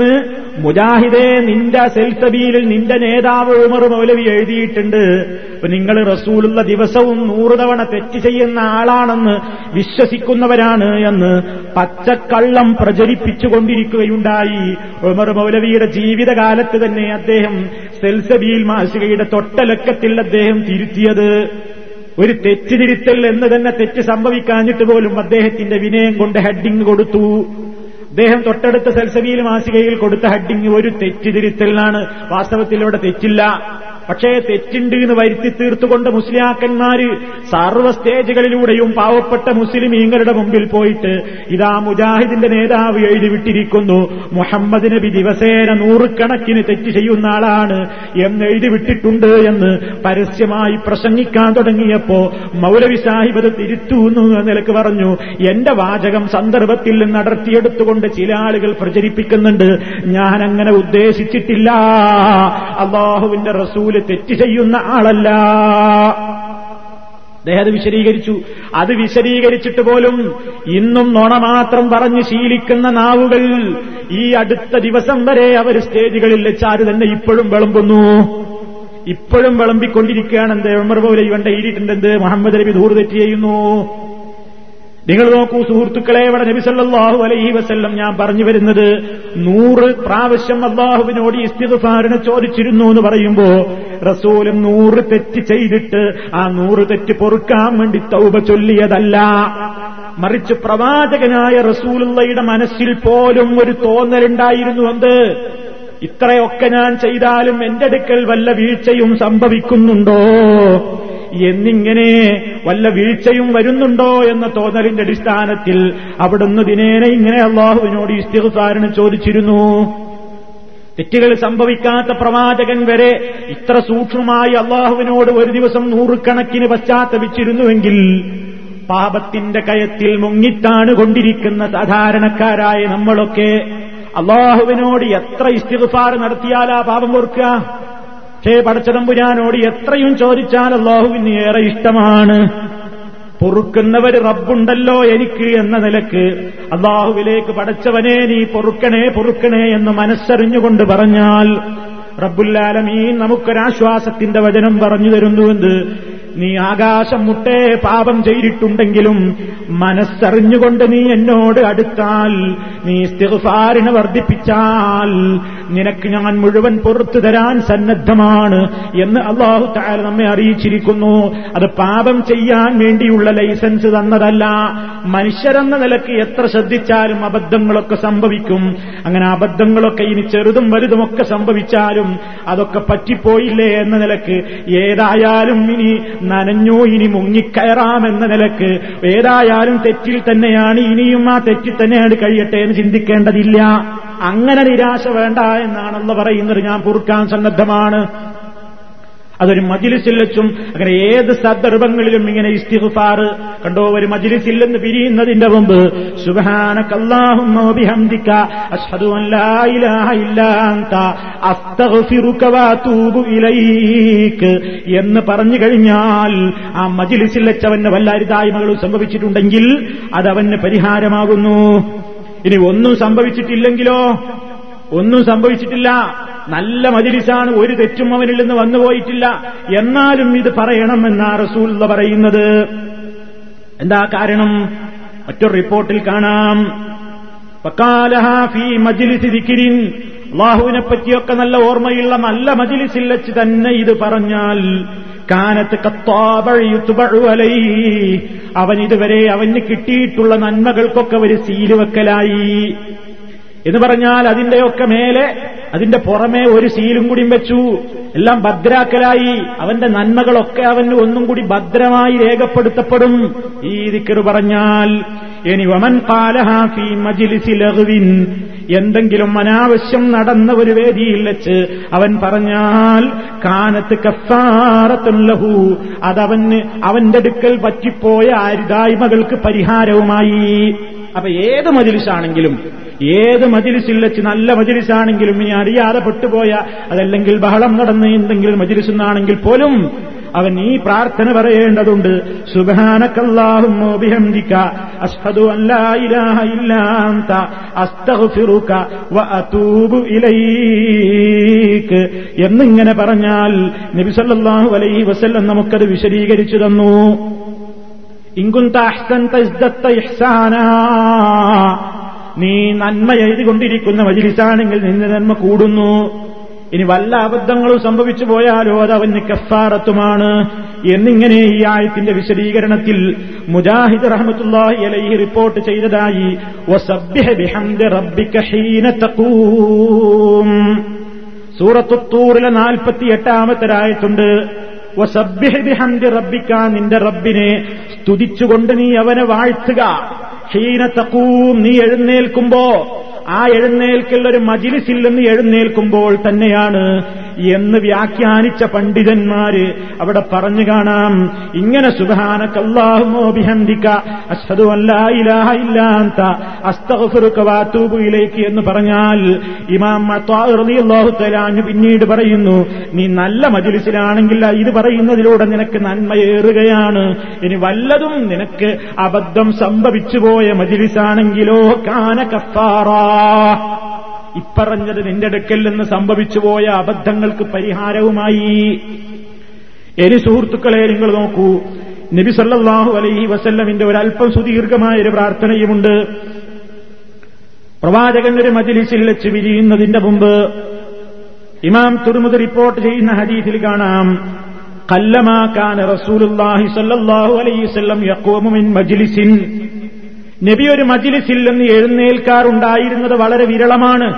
മുജാഹിദെ നിന്റെ സെൽത്തബീലിൽ നിന്റെ നേതാവ് ഉമർ മൗലവി എഴുതിയിട്ടുണ്ട്. അപ്പൊ നിങ്ങൾ റസൂലുള്ള ദിവസവും നൂറ് തവണ തെറ്റ് ചെയ്യുന്ന ആളാണെന്ന് വിശ്വസിക്കുന്നവരാണ് എന്ന് പച്ചക്കള്ളം പ്രചരിപ്പിച്ചുകൊണ്ടിരിക്കുകയുണ്ടായി ഉമർ മൗലവിയുടെ ജീവിതകാലത്ത് തന്നെ അദ്ദേഹം സെൽസബീൽ മാസികയുടെ തൊട്ടലക്കത്തിൽ അദ്ദേഹം തിരുത്തിയത്. ഒരു തെറ്റ് തിരുത്തൽ എന്ന് തന്നെ തെറ്റ് സംഭവിക്കാഞ്ഞിട്ട് പോലും അദ്ദേഹത്തിന്റെ വിനയം കൊണ്ട് ഹെഡിങ് കൊടുത്തു. അദ്ദേഹം തൊട്ടടുത്ത സെൽസബീൽ മാസികയിൽ കൊടുത്ത ഹെഡിങ് ഒരു തെറ്റ് തിരുത്തലിനാണ് വാസ്തവത്തിൽ ഇവിടെ തെറ്റില്ല. പക്ഷേ തെറ്റുണ്ട് എന്ന് വരുത്തി തീർത്തുകൊണ്ട് മുസ്ലിയാക്കന്മാര് സർവ സ്റ്റേജുകളിലൂടെയും പാവപ്പെട്ട മുസ്ലിമീങ്ങളുടെ മുമ്പിൽ പോയിട്ട് ഇതാ മുജാഹിദിന്റെ നേതാവ് എഴുതി വിട്ടിരിക്കുന്നു. മുഹമ്മദ് നബി ദിവസേന നൂറുകണക്കിന് തെറ്റ് ചെയ്യുന്ന ആളാണ് എന്ന് എഴുതി വിട്ടിട്ടുണ്ട് എന്ന് പരസ്യമായി പ്രസംഗിക്കാൻ തുടങ്ങിയപ്പോ മൗലവി സാഹിബ് അത് തിരുത്തുന്നു നിലയ്ക്ക് പറഞ്ഞു. എന്റെ വാചകം സന്ദർഭത്തിൽ നിന്ന് അടർത്തിയെടുത്തുകൊണ്ട് ചില ആളുകൾ പ്രചരിപ്പിക്കുന്നുണ്ട്. ഞാൻ അങ്ങനെ ഉദ്ദേശിച്ചിട്ടില്ല. അള്ളാഹുവിന്റെ റസൂൽ തെറ്റ് ചെയ്യുന്ന ആളല്ല. അദ്ദേഹം അത് വിശദീകരിച്ചു. അത് വിശദീകരിച്ചിട്ട് പോലും ഇന്നും നോണ മാത്രം പറഞ്ഞ് ശീലിക്കുന്ന നാവുകൾ ഈ അടുത്ത ദിവസം വരെ അവർ സ്റ്റേജുകളിൽ വെച്ചാര് തന്നെ ഇപ്പോഴും വിളമ്പുന്നു. ഇപ്പോഴും വിളമ്പിക്കൊണ്ടിരിക്കുകയാണ് എന്ത്? ഉമർ പോലെ ഇവന്റെ എഴുതിയിട്ടുണ്ട് എന്ത്? മുഹമ്മദ് നബി ദൂർ തെറ്റ് ചെയ്യുന്നു. നിങ്ങൾ നോക്കൂ സുഹൃത്തുക്കളെ ഇവിടെ നബിസല്ലാഹു അലൈഹി വസല്ലം ഞാൻ പറഞ്ഞു വരുന്നത് നൂറ് പ്രാവശ്യം അള്ളാഹുവിനോട് ഇസ്തിഫാറിനെ ചോദിച്ചിരുന്നു എന്ന് പറയുമ്പോ റസൂലും നൂറ് തെറ്റ് ചെയ്തിട്ട് ആ നൂറ് തെറ്റ് പൊറുക്കാൻ വേണ്ടി തൗബ ചൊല്ലിയതല്ല. മറിച്ച് പ്രവാചകനായ റസൂലുള്ളയുടെ മനസ്സിൽ പോലും ഒരു തോന്നലുണ്ടായിരുന്നു എന്ത്? ഇത്രയൊക്കെ ഞാൻ ചെയ്താലും എന്റെ അടുക്കൽ വല്ല വീഴ്ചയും സംഭവിക്കുന്നുണ്ടോ? എന്നിങ്ങനെ വല്ല വീഴ്ചയും വരുന്നുണ്ടോ എന്ന തോന്നലിന്റെ അടിസ്ഥാനത്തിൽ അവിടുന്ന് ദിനേനെ ഇങ്ങനെ അള്ളാഹുവിനോട് ഇസ്തിഗ്ഫാറിന് ചോദിച്ചിരുന്നു. തെറ്റുകൾ സംഭവിക്കാത്ത പ്രവാചകൻ വരെ ഇത്ര സൂക്ഷ്മമായി അള്ളാഹുവിനോട് ഒരു ദിവസം നൂറുകണക്കിന് പശ്ചാത്തപിച്ചിരുന്നുവെങ്കിൽ പാപത്തിന്റെ കയത്തിൽ മുങ്ങിത്താണ് കൊണ്ടിരിക്കുന്ന സാധാരണക്കാരായ നമ്മളൊക്കെ അള്ളാഹുവിനോട് എത്ര ഇസ്തിഗ്ഫാർ നടത്തിയാലാ പാപം പൊറുക്കുക പക്ഷേ പടച്ചതമ്പുരാനോട് എത്രയും ചോദിച്ചാൽ അള്ളാഹുവിന് ഏറെ ഇഷ്ടമാണ്. പൊറുക്കുന്നവര് റബ്ബുണ്ടല്ലോ എനിക്ക് എന്ന നിലയ്ക്ക് അള്ളാഹുവിലേക്ക് പടച്ചവനെ നീ പൊറുക്കണേ പൊറുക്കണേ എന്ന് മനസ്സറിഞ്ഞുകൊണ്ട് പറഞ്ഞാൽ റബ്ബുല്ലാലമീൻ നമുക്കൊരാശ്വാസത്തിന്റെ വചനം പറഞ്ഞു തരുന്നുവെന്ന് നീ ആകാശം മുട്ടേ പാപം ചെയ്തിട്ടുണ്ടെങ്കിലും മനസ്സറിഞ്ഞുകൊണ്ട് നീ എന്നോട് അടുത്താൽ നീ ഇസ്തിഗ്ഫാറിനെ വർദ്ധിപ്പിച്ചാൽ നിനക്ക് ഞാൻ മുഴുവൻ പുറത്തു തരാൻ സന്നദ്ധമാണ് എന്ന് അള്ളാഹു താര നമ്മെ അറിയിച്ചിരിക്കുന്നു. അത് പാപം ചെയ്യാൻ വേണ്ടിയുള്ള ലൈസൻസ് തന്നതല്ല. മനുഷ്യരെന്ന നിലയ്ക്ക് എത്ര ശ്രദ്ധിച്ചാലും അബദ്ധങ്ങളൊക്കെ സംഭവിക്കും. അങ്ങനെ അബദ്ധങ്ങളൊക്കെ ഇനി ചെറുതും വലുതുമൊക്കെ സംഭവിച്ചാലും അതൊക്കെ പറ്റിപ്പോയില്ലേ എന്ന നിലയ്ക്ക് ഏതായാലും ഇനി നനഞ്ഞു ഇനി മുങ്ങിക്കയറാമെന്ന നിലയ്ക്ക് ഏതായാലും തെറ്റിൽ തന്നെയാണ് ഇനിയും ആ തെറ്റിൽ തന്നെയാണ് കഴിയട്ടെ എന്ന് ചിന്തിക്കേണ്ടതില്ല. അങ്ങനെ നിരാശ വേണ്ട എന്നാണല്ലോ പറയുന്നത്. ഞാൻ പൊറുക്കാൻ സന്നദ്ധമാണ്. അതൊരു മജിലിസിൽ വെച്ചും അങ്ങനെ ഏത് സന്ദർഭങ്ങളിലും ഇങ്ങനെ ഇസ്തിഗ്ഫാർ കണ്ടോ ഒരു മജിലിസിൽ നിന്ന് പിരിയുന്നതിന്റെ മുമ്പ് എന്ന് പറഞ്ഞു കഴിഞ്ഞാൽ ആ മജിലിസിൽ വെച്ചവന് വല്ല അരുതായ്മകളും സംഭവിച്ചിട്ടുണ്ടെങ്കിൽ അതവന് പരിഹാരമാകുന്നു. ഇനി ഒന്നും സംഭവിച്ചിട്ടില്ലെങ്കിലോ? ഒന്നും സംഭവിച്ചിട്ടില്ല. നല്ല മജിലിസാണ് ഒരു തെറ്റും അവനിൽ നിന്ന് വന്നുപോയിട്ടില്ല എന്നാലും ഇത് പറയണമെന്നാ റസൂൽ പറയുന്നത്. എന്താ കാരണം? മറ്റൊരു റിപ്പോർട്ടിൽ കാണാം. അള്ളാഹുവിനെ പറ്റിയൊക്കെ നല്ല ഓർമ്മയുള്ള നല്ല മജിലിസിൽ വെച്ച് തന്നെ ഇത് പറഞ്ഞാൽ കാനത്ത് കത്താപഴിയുത്തുപഴുവലൈ അവൻ ഇതുവരെ അവന് കിട്ടിയിട്ടുള്ള നന്മകൾക്കൊക്കെ ഒരു സീൽ വെക്കലായി. എന്ന് പറഞ്ഞാൽ അതിന്റെയൊക്കെ മേലെ അതിന്റെ പുറമെ ഒരു സീലും കൂടി വെച്ചു. എല്ലാം ഭദ്രാക്കലായി അവന്റെ നന്മകളൊക്കെ അവന് ഒന്നും കൂടി ഭദ്രമായി രേഖപ്പെടുത്തപ്പെടും. ഈ ദിക്കറ് പറഞ്ഞാൽ ഇനി വമൻ കാലഹാഫി മജിലിസിലകുവിൻ എന്തെങ്കിലും അനാവശ്യം നടന്ന ഒരു വേദിയിൽ വെച്ച് അവൻ പറഞ്ഞാൽ കാനത്ത് കസാറത്തുള്ളഹു അതവന് അവന്റെ അടുക്കൽ പറ്റിപ്പോയ ആരുതായ്മകൾക്ക് പരിഹാരവുമായി. അപ്പൊ ഏത് മജിലിസാണെങ്കിലും ഏത് മജിലിസിൽ വെച്ച് നല്ല മജിലിസാണെങ്കിലും ഇനി അറിയാതെ പെട്ടുപോയ അതല്ലെങ്കിൽ ബഹളം നടന്ന് എന്തെങ്കിലും മജിലിസ് പോലും അവൻ ഈ പ്രാർത്ഥന പറയേണ്ടതുണ്ട്. അല്ലാ ഇലാഹ എന്നിങ്ങനെ പറഞ്ഞാൽ നബി സല്ലല്ലാഹു അലൈഹി വസല്ലം നമുക്കത് വിശദീകരിച്ചു തന്നു. ഇങ്കുന്ത അഹ്സൻത ഇസ്ദത്ത ഇഹ്സാനാ. നീ നന്മ എഴുതിക്കൊണ്ടിരിക്കുന്ന മജിലിസാണെങ്കിൽ നിന്റെ നന്മ കൂടുന്നു. ഇനി വല്ല അബദ്ധങ്ങളും സംഭവിച്ചു പോയാലോ അത് അവന് കഫാറത്തുമാണ്. എന്നിങ്ങനെ ഈ ആയത്തിന്റെ വിശദീകരണത്തിൽ മുജാഹിദ് റഹ്മത്തുല്ലാഹി അലൈഹി റിപ്പോർട്ട് ചെയ്തതായി സൂറത്തുത്തൂറിലെ നാൽപ്പത്തിയെട്ടാമത്തെ രായത്തുണ്ട് റബ്ബിക്ക നിന്റെ റബ്ബിനെ സ്തുതിച്ചുകൊണ്ട് നീ അവനെ വാഴ്ത്തുക. ക്ഷീണത്തക്കൂം നീ എഴുന്നേൽക്കുമ്പോ ആ മജിലിസിൽ നിന്ന് എഴുന്നേൽക്കുമ്പോൾ തന്നെയാണ് എന്ന് വ്യാഖ്യാനിച്ച പണ്ഡിതന്മാര് അവിടെ പറഞ്ഞു കാണാം. ഇങ്ങനെ ഇലൈക്ക് എന്ന് പറഞ്ഞാൽ ഇമാം പിന്നീട് പറയുന്നു നീ നല്ല മജിലിസിലാണെങ്കിൽ ഇത് പറയുന്നതിലൂടെ നിനക്ക് നന്മയേറുകയാണ് ഇനി വല്ലതും നിനക്ക് അബദ്ധം സംഭവിച്ചു പോയ മജിലിസാണെങ്കിലോ കാന കഫാറാ. ഇപ്പറഞ്ഞത് നിന്റെ അടുക്കൽ നിന്ന് സംഭവിച്ചുപോയ അബദ്ധങ്ങൾക്ക് പരിഹാരവുമായി. എനി സുഹൃത്തുക്കളെ നിങ്ങൾ നോക്കൂ. നബി സല്ലാഹു അലൈഹി വസല്ലമിന്റെ അല്പം സുദീർഘമായ ഒരു പ്രാർത്ഥനയുമുണ്ട്. പ്രവാചകന്റെ ഒരു മജിലിസിൽ വെച്ച് വിരിയുന്നതിന്റെ മുമ്പ് ഇമാം തുറമുത് റിപ്പോർട്ട് ചെയ്യുന്ന ഹദീസിൽ കാണാം. കല്ലമാക്കാൻ റസൂലുല്ലാഹി സല്ലാഹു അലൈഹി വസല്ലം യഖൂമു മിൻ മജ്ലിസിൻ. നബി ഒരു മജിലിസിൽ നിന്ന് എഴുന്നേൽക്കാറുണ്ടായിരുന്നത് വളരെ വിരളമാണ്.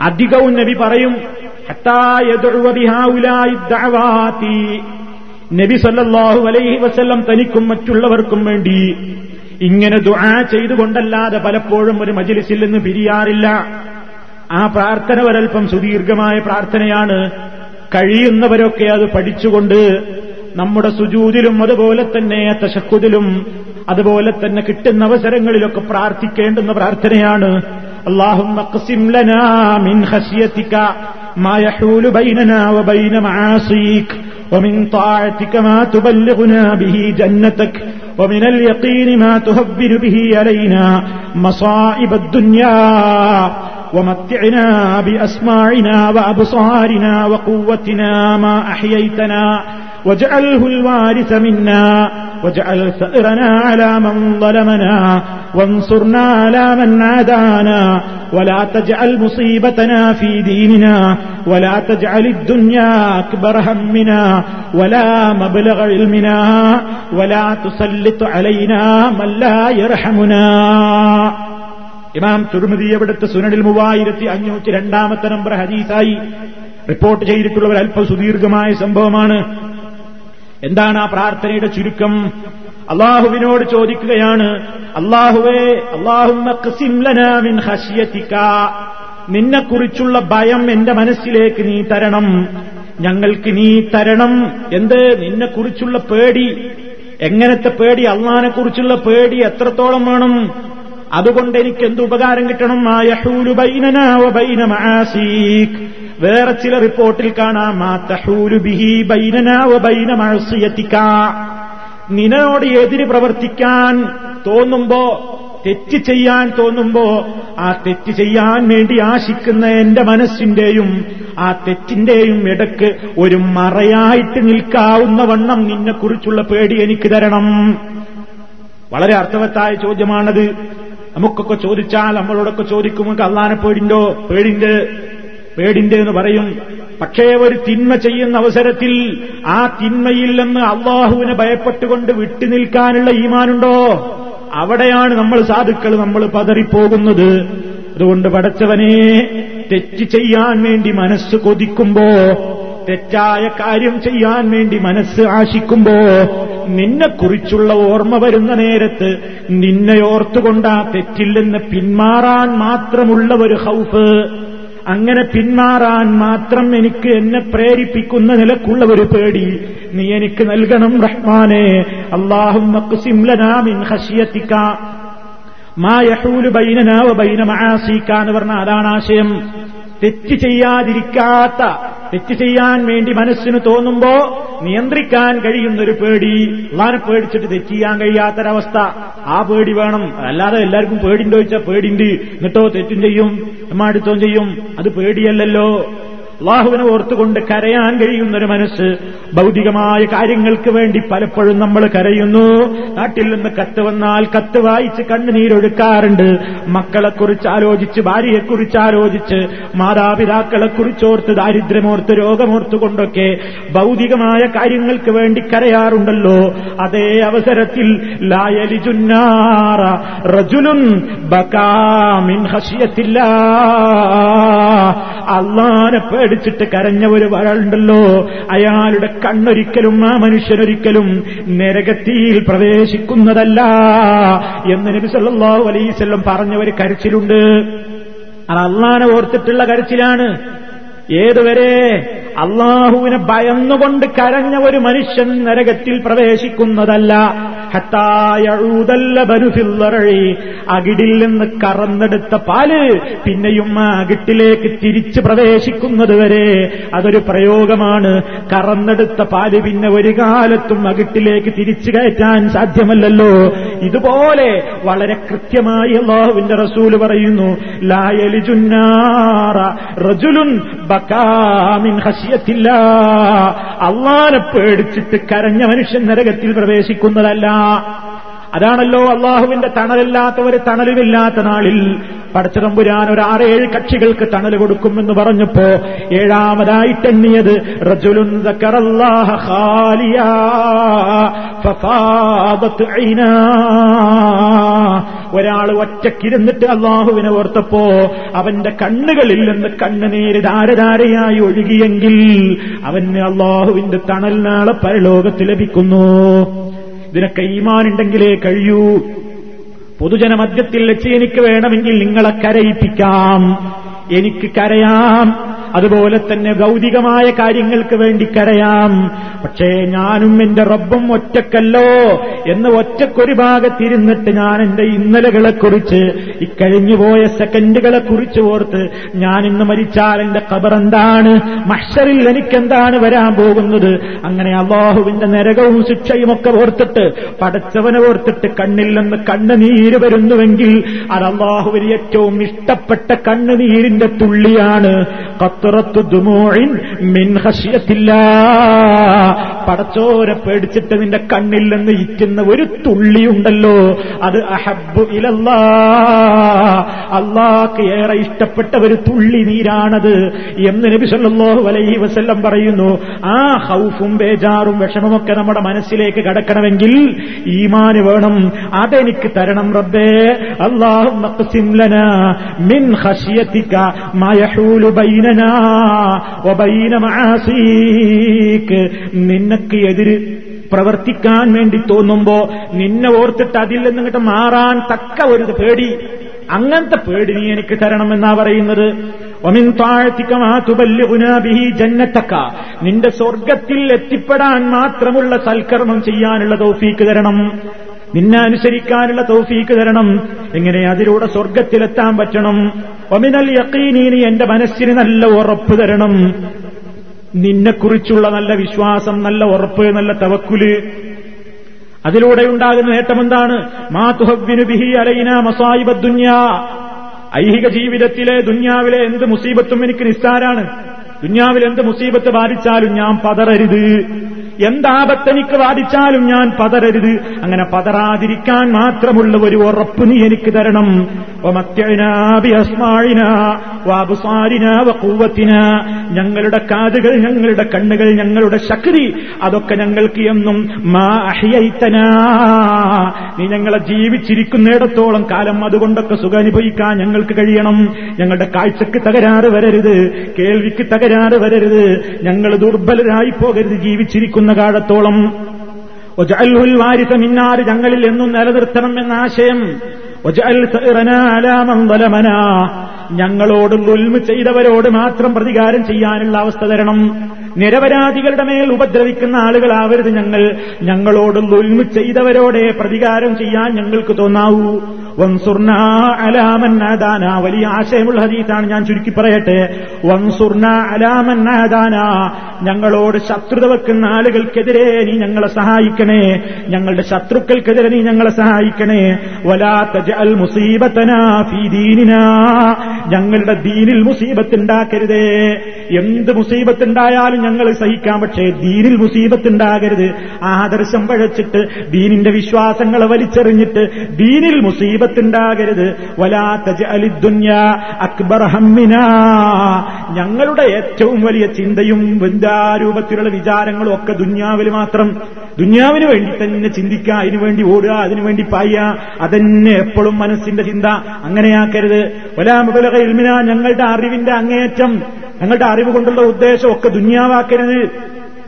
അധികവും നബി പറയും നബി സല്ലാഹു അലൈഹി വസല്ലം തനിക്കും മറ്റുള്ളവർക്കും വേണ്ടി ഇങ്ങനെ ദുആ ചെയ്തുകൊണ്ടല്ലാതെ പലപ്പോഴും ഒരു മജിലിസിൽ നിന്ന് പിരിയാറില്ല. ആ പ്രാർത്ഥന ഒരൽപ്പം സുദീർഘമായ പ്രാർത്ഥനയാണ്. കഴിയുന്നവരൊക്കെ അത് പഠിച്ചുകൊണ്ട് നമ്മുടെ സുജൂതിലും അതുപോലെ തന്നെ തശക്കുതിലും അതുപോലെ തന്നെ കിട്ടുന്ന അവസരങ്ങളിലൊക്കെ പ്രാർത്ഥിക്കേണ്ടുന്ന പ്രാർത്ഥനയാണ് اللهم اقسم لنا من خشيتك ما يحول بيننا وبين معاصيك ومن طاعتك ما تبلغنا به جنتك ومن اليقين ما تهبن به علينا مصائب الدنيا ومتعنا بأسماعنا وأبصارنا وقوتنا ما أحييتنا واجعله الوارث منا واجعل ثأرنا على من ظلمنا وانصرنا على من عادانا ولا تجعل مصيبتنا في ديننا ولا تجعل الدنيا أكبر همنا ولا مبلغ علمنا ولا تسلط علينا من لا يرحمنا ഇമാം തുർമിതി എവിടുത്തെ സുനനിൽ മൂവായിരത്തി അഞ്ഞൂറ്റി രണ്ടാമത്തെ നമ്പർ ഹദീസായി റിപ്പോർട്ട് ചെയ്തിട്ടുള്ള ഒരു അല്പം സുദീർഘമായ സംഭവമാണ് എന്താണ് ആ പ്രാർത്ഥനയുടെ ചുരുക്കം? അള്ളാഹുവിനോട് ചോദിക്കുകയാണ് അള്ളാഹുവേ അള്ളാഹുമിൻ ഹഷിയത്തിക്ക നിന്നെക്കുറിച്ചുള്ള ഭയം എന്റെ മനസ്സിലേക്ക് നീ തരണം. ഞങ്ങൾക്ക് നീ തരണം. എന്ത്? നിന്നെക്കുറിച്ചുള്ള പേടി? എങ്ങനത്തെ പേടി? അള്ളഹാനെ കുറിച്ചുള്ള പേടി എത്രത്തോളം വേണം? അതുകൊണ്ട് എനിക്ക് എന്ത് ഉപകാരം കിട്ടണം? ആ യഹൂലു ബൈനനാ ബൈന വേറെ ചില റിപ്പോർട്ടിൽ കാണാം. നിനോട് എതിര് പ്രവർത്തിക്കാൻ തോന്നുമ്പോ തെറ്റ് ചെയ്യാൻ തോന്നുമ്പോ ആ തെറ്റ് ചെയ്യാൻ വേണ്ടി ആശിക്കുന്ന എന്റെ മനസ്സിന്റെയും ആ തെറ്റിന്റെയും ഇടയ്ക്ക് ഒരു മറയായിട്ട് നിൽക്കാവുന്ന വണ്ണം നിന്നെക്കുറിച്ചുള്ള പേടി എനിക്ക് തരണം. വളരെ അർത്ഥവത്തായ ചോദ്യമാണത്. നമുക്കൊക്കെ ചോദിച്ചാൽ നമ്മളോടൊക്കെ ചോദിക്കുമ്പോൾ അള്ളാനെ പേടിണ്ടോ? പേടിണ്ട്. പേടിണ്ട് എന്ന് പറയും പക്ഷേ ഒരു തിന്മ ചെയ്യുന്ന അവസരത്തിൽ ആ തിന്മയിൽ നിന്ന് അള്ളാഹുവിനെ ഭയപ്പെട്ടുകൊണ്ട് വിട്ടുനിൽക്കാനുള്ള ഈമാനുണ്ടോ? അവിടെയാണ് നമ്മൾ സാധുക്കൾ നമ്മൾ പതറിപ്പോകുന്നത്. അതുകൊണ്ട് പടച്ചവനെ തെറ്റ് ചെയ്യാൻ വേണ്ടി മനസ്സ് കൊതിക്കുമ്പോ തെറ്റായ കാര്യം ചെയ്യാൻ വേണ്ടി മനസ്സ് ആശിക്കുമ്പോ നിന്നെക്കുറിച്ചുള്ള ഓർമ്മ വരുന്ന നേരത്ത് നിന്നെ ഓർത്തുകൊണ്ട് ആ തെറ്റിൽ നിന്ന് പിന്മാറാൻ മാത്രമുള്ള ഒരു ഹൗഫ് അങ്ങനെ പിന്മാറാൻ മാത്രം എനിക്ക് എന്നെ പ്രേരിപ്പിക്കുന്ന നിലക്കുള്ള ഒരു പേടി. നീ എനിക്ക് നൽകണം റഹ്മാനെ. അള്ളാഹും മാ യഹൂലു ബൈനനാ വ ബൈന മഹാസീക്ക എന്ന് പറഞ്ഞ അതാണ് ആശയം. തെറ്റ് ചെയ്യാതിരിക്കാത്ത തെറ്റ് ചെയ്യാൻ വേണ്ടി മനസ്സിന് തോന്നുമ്പോ നിയന്ത്രിക്കാൻ കഴിയുന്നൊരു പേടി. അള്ളാനെ പേടിച്ചിട്ട് തെറ്റ് ചെയ്യാൻ കഴിയാത്തൊരവസ്ഥ. ആ പേടി വേണം. അല്ലാതെ എല്ലാവർക്കും പേടിണ്ടോ ചോദിച്ചാൽ പേടിണ്ട്. എന്നിട്ടോ തെറ്റും ചെയ്യും എമ്മാടുത്തോ ചെയ്യും. അത് പേടിയല്ലല്ലോ. അള്ളാഹുവിനെ ഓർത്തുകൊണ്ട് കരയാൻ കഴിയുന്നൊരു മനസ്സ് ഭൗതികമായ കാര്യങ്ങൾക്ക് വേണ്ടി പലപ്പോഴും നമ്മൾ കരയുന്നു. നാട്ടിൽ നിന്ന് കത്ത് വന്നാൽ കത്ത് വായിച്ച് കണ്ണുനീരൊഴുക്കാറുണ്ട്. മക്കളെക്കുറിച്ച് ആലോചിച്ച് ഭാര്യയെക്കുറിച്ച് ആലോചിച്ച് മാതാപിതാക്കളെക്കുറിച്ചോർത്ത് ദാരിദ്ര്യമോർത്ത് രോഗമോർത്തുകൊണ്ടൊക്കെ ഭൗതികമായ കാര്യങ്ങൾക്ക് വേണ്ടി കരയാറുണ്ടല്ലോ. അതേ അവസരത്തിൽ ലായലി ചുന്നാറ റജുലുൻ ബകാമിൻ ഹഷിയത്തില്ല അള്ളാനെ പേടിച്ചിട്ട് കരഞ്ഞ ഒരു ഒരാളുണ്ടല്ലോ. അയാളുടെ കണ്ണൊരിക്കലും ആ മനുഷ്യനൊരിക്കലും നരകത്തിയിൽ പ്രവേശിക്കുന്നതല്ല എന്ന് നബി അലൈഹി പറഞ്ഞ ഒരു കരച്ചിലുണ്ട്. അത് അള്ളാനെ ഓർത്തിട്ടുള്ള കരച്ചിലാണ്. ഏതുവരെ അള്ളാഹുവിനെ ഭയന്നുകൊണ്ട് കരഞ്ഞ ഒരു മനുഷ്യൻ നരകത്തിൽ പ്രവേശിക്കുന്നതല്ല. അകിടിൽ നിന്ന് കറന്നെടുത്ത പാൽ പിന്നെയും ആ അകിട്ടിലേക്ക് തിരിച്ച് പ്രവേശിക്കുന്നത് വരെ അതൊരു പ്രയോഗമാണ്. കറന്നെടുത്ത പാൽ പിന്നെ ഒരു കാലത്തും അകിട്ടിലേക്ക് തിരിച്ചു കയറ്റാൻ സാധ്യമല്ലല്ലോ. ഇതുപോലെ വളരെ കൃത്യമായി അള്ളാഹുവിന്റെ റസൂൽ പറയുന്നു ലായലിജുന്നാറ റജുലുൻ ബക്കാമിൻ ഹഷിയത്തില്ല അള്ളാനെ പേടിച്ചിട്ട് കരഞ്ഞ മനുഷ്യൻ നരകത്തിൽ പ്രവേശിക്കുന്നതല്ല. അതാണല്ലോ അള്ളാഹുവിന്റെ തണലില്ലാത്ത ഒരു തണലുമില്ലാത്ത നാളിൽ പടച്ചതമ്പുരാൻ ഒരു ആറേഴ് കക്ഷികൾക്ക് തണൽ കൊടുക്കുമെന്ന് പറഞ്ഞപ്പോ ഏഴാമതായിട്ടെണ്ണിയത് റജുലുൻ ഒരാൾ ഒറ്റക്കിരുന്നിട്ട് അള്ളാഹുവിനെ ഓർത്തപ്പോ അവന്റെ കണ്ണുകളിൽ നിന്ന് കണ്ണുനീര് ധാരധാരയായി ഒഴുകിയെങ്കിൽ അവന് അള്ളാഹുവിന്റെ തണൽ നാളെ പരലോകത്ത് ലഭിക്കുന്നു. ഇതിനൊക്കെ ഈമാനുണ്ടെങ്കിലേ കഴിയൂ. പൊതുജന മദ്യത്തിൽ വെച്ച് എനിക്ക് വേണമെങ്കിൽ നിങ്ങളെ കരയിപ്പിക്കാം. എനിക്ക് കരയാം. അതുപോലെ തന്നെ ഭൗതികമായ കാര്യങ്ങൾക്ക് വേണ്ടി കരയാം. പക്ഷേ ഞാനും എന്റെ റബ്ബും ഒറ്റക്കല്ലോ എന്ന് ഒറ്റക്കൊരു ഭാഗത്തിരുന്നിട്ട് ഞാൻ എന്റെ ഇന്നലകളെക്കുറിച്ച് സെക്കൻഡുകളെ കുറിച്ച് ഓർത്ത് ഞാൻ ഇന്ന് മരിച്ചാൽ എന്റെ ഖബർ എന്താണ് മഷറിൽ എനിക്കെന്താണ് വരാൻ പോകുന്നത്? അങ്ങനെ അള്ളാഹുവിന്റെ നരകവും ശിക്ഷയും ഒക്കെ ഓർത്തിട്ട് പടച്ചവനെ ഓർത്തിട്ട് കണ്ണില്ലെന്ന് കണ്ണുനീര് വരുന്നുവെങ്കിൽ അത് അള്ളാഹുവിന് ഏറ്റവും ഇഷ്ടപ്പെട്ട കണ്ണുനീരിന്റെ തുള്ളിയാണ്. കത്തുറത്തു ദുമോഴിൻ മിൻ ഹഷിയത്തില്ല പടച്ചോരെ പേടിച്ചിട്ട് നിന്റെ കണ്ണിൽ നിന്ന് ഇരിക്കുന്ന ഒരു തുള്ളിയുണ്ടല്ലോ അത് അഹബു ഇലല്ലാ. അള്ളാക്ക് ഏറെ ഇഷ്ടപ്പെട്ട ഒരു തുള്ളി നീരാണത് എന്ന് നബി സല്ലല്ലാഹു അലൈഹി വസല്ലം പറയുന്നു. ആ ഹൗഫും ബേജാറും വിഷമമൊക്കെ നമ്മുടെ മനസ്സിലേക്ക് കടക്കണമെങ്കിൽ ഈമാന് വേണം. അതെനിക്ക് തരണം റബ്ബേ. അള്ളാഹു മിൻ ഖശിയതിക ബൈനനാ വബൈന നിനക്ക് എതിര് പ്രവർത്തിക്കാൻ വേണ്ടി തോന്നുമ്പോ നിന്നെ ഓർത്തിട്ട് അതിൽ നിന്നിട്ട് മാറാൻ തക്ക ഒരു പേടി. അങ്ങനത്തെ പേടി നീ എനിക്ക് തരണം പറയുന്നത്. ഒമിൻ താഴ്ത്തിക്കുനാബിഹി ജന്നത്തക്ക. നിന്റെ സ്വർഗത്തിൽ എത്തിപ്പെടാൻ മാത്രമുള്ള സൽക്കർമ്മം ചെയ്യാനുള്ള തോഫീക്ക് തരണം. നിന്നെ അനുസരിക്കാനുള്ള തോഫീക്ക് തരണം. എങ്ങനെ അതിലൂടെ സ്വർഗത്തിലെത്താൻ പറ്റണം? ഒമിനൽ യക്കീനീനി എന്റെ മനസ്സിന് നല്ല ഉറപ്പ് തരണം. നിന്നെക്കുറിച്ചുള്ള നല്ല വിശ്വാസം നല്ല ഉറപ്പ് നല്ല തവക്കുൽ. അതിലൂടെ ഉണ്ടാകുന്ന നേട്ടം എന്താണ് മാതുഹബിനു ബിഹി അലൈന മസായിബ ദുന്യാ. ഐഹിക ജീവിതത്തിലെ ദുന്യാവിലെ എന്ത് മുസീബത്തും എനിക്ക് നിസ്സാരാണ്. ദുന്യാവിൽ എന്ത് മുസീബത്ത് ബാധിച്ചാലും ഞാൻ പതറരുത്. എന്താപത്തെനിക്ക് ബാധിച്ചാലും ഞാൻ പതരരുത്. അങ്ങനെ പതറാതിരിക്കാൻ മാത്രമുള്ള ഒരു ഉറപ്പ് നീ എനിക്ക് തരണം. ഞങ്ങളുടെ കാതുകൾ ഞങ്ങളുടെ കണ്ണുകൾ ഞങ്ങളുടെ ശക്തി അതൊക്കെ ഞങ്ങൾക്ക് എന്നും മാ അഹിയൈത്തനാ. നീ ഞങ്ങളെ ജീവിച്ചിരിക്കുന്നിടത്തോളം കാലം അതുകൊണ്ടൊക്കെ സുഖാനുഭവിക്കാൻ ഞങ്ങൾക്ക് കഴിയണം. ഞങ്ങളുടെ കാഴ്ചക്ക് തകരാറ് വരരുത്. കേൾവിക്ക് തകരാറ് വരരുത്. ഞങ്ങൾ ദുർബലരായി പോകരുത് ജീവിച്ചിരിക്കുന്ന കാലത്തോളം ഒജഅൽഹുൽ വാരിസ മിന്നാർ ഞങ്ങളിൽ എന്നും നിലനിർത്തണം എന്ന ആശയം ഒജഅൽ ഞങ്ങളോടും ഉൽമ ചെയ്തവരോട് മാത്രം പ്രതികാരം ചെയ്യാനുള്ള അവസ്ഥ തരണം. നിരപരാധികളുടെ മേൽ ഉപദ്രവിക്കുന്ന ആളുകളാവരുത് ഞങ്ങൾ. ഞങ്ങളോട് ഉൽമ ചെയ്തവരോടെ പ്രതികാരം ചെയ്യാൻ ഞങ്ങൾക്ക് തോന്നാവൂ. വംസുർണ അലാമന്നാദാന വലിയ ആശയമുള്ള ഹദീസാണ് ഞാൻ ചുരുക്കി പറയട്ടെ. വംസുർണ അലാമന്നാദാന ഞങ്ങളോട് ശത്രുത വെക്കുന്ന ആളുകൾക്കെതിരെ നീ ഞങ്ങളെ സഹായിക്കണേ. ഞങ്ങളുടെ ശത്രുക്കൾക്കെതിരെ നീ ഞങ്ങളെ സഹായിക്കണേ. വലാത്ത അൽ മുസീബത്തനാ ഫീ ദീനിനാ. ഞങ്ങളുടെ ദീനിൽ മുസീബത്തുണ്ടാക്കരുതേ എന്ത് മുസീബത്തുണ്ടായാലും ഞങ്ങൾ സഹിക്കാം. പക്ഷേ ദീനിൽ മുസീബത്തുണ്ടാകരുത്. ആദർശം പഴച്ചിട്ട് ദീനിന്റെ വിശ്വാസങ്ങളെ വലിച്ചെറിഞ്ഞിട്ട് ദീനിൽ മുസീബത്തുണ്ടാകരുത്. വലാത്ത അലിദുന്യ അക്ബർ ഹമ്മിന. ഞങ്ങളുടെ ഏറ്റവും വലിയ ചിന്തയും വൃന്ദാരൂപത്തിലുള്ള വിചാരങ്ങളും ഒക്കെ ദുന്യാവിൽ മാത്രം. ദുന്യാവിന് വേണ്ടി തന്നെ ചിന്തിക്കുക അതിനുവേണ്ടി ഓടുക അതിനുവേണ്ടി പായുക. അതന്നെ എപ്പോഴും മനസ്സിന്റെ ചിന്ത. അങ്ങനെയാക്കരുത്. ഒലാമുബലക ഇൽമിന ഞങ്ങളുടെ അറിവിന്റെ അങ്ങേയറ്റം. ഞങ്ങളുടെ അറിവ് കൊണ്ടുള്ള ഉദ്ദേശമൊക്കെ ദുന്യാവാക്കരുത്.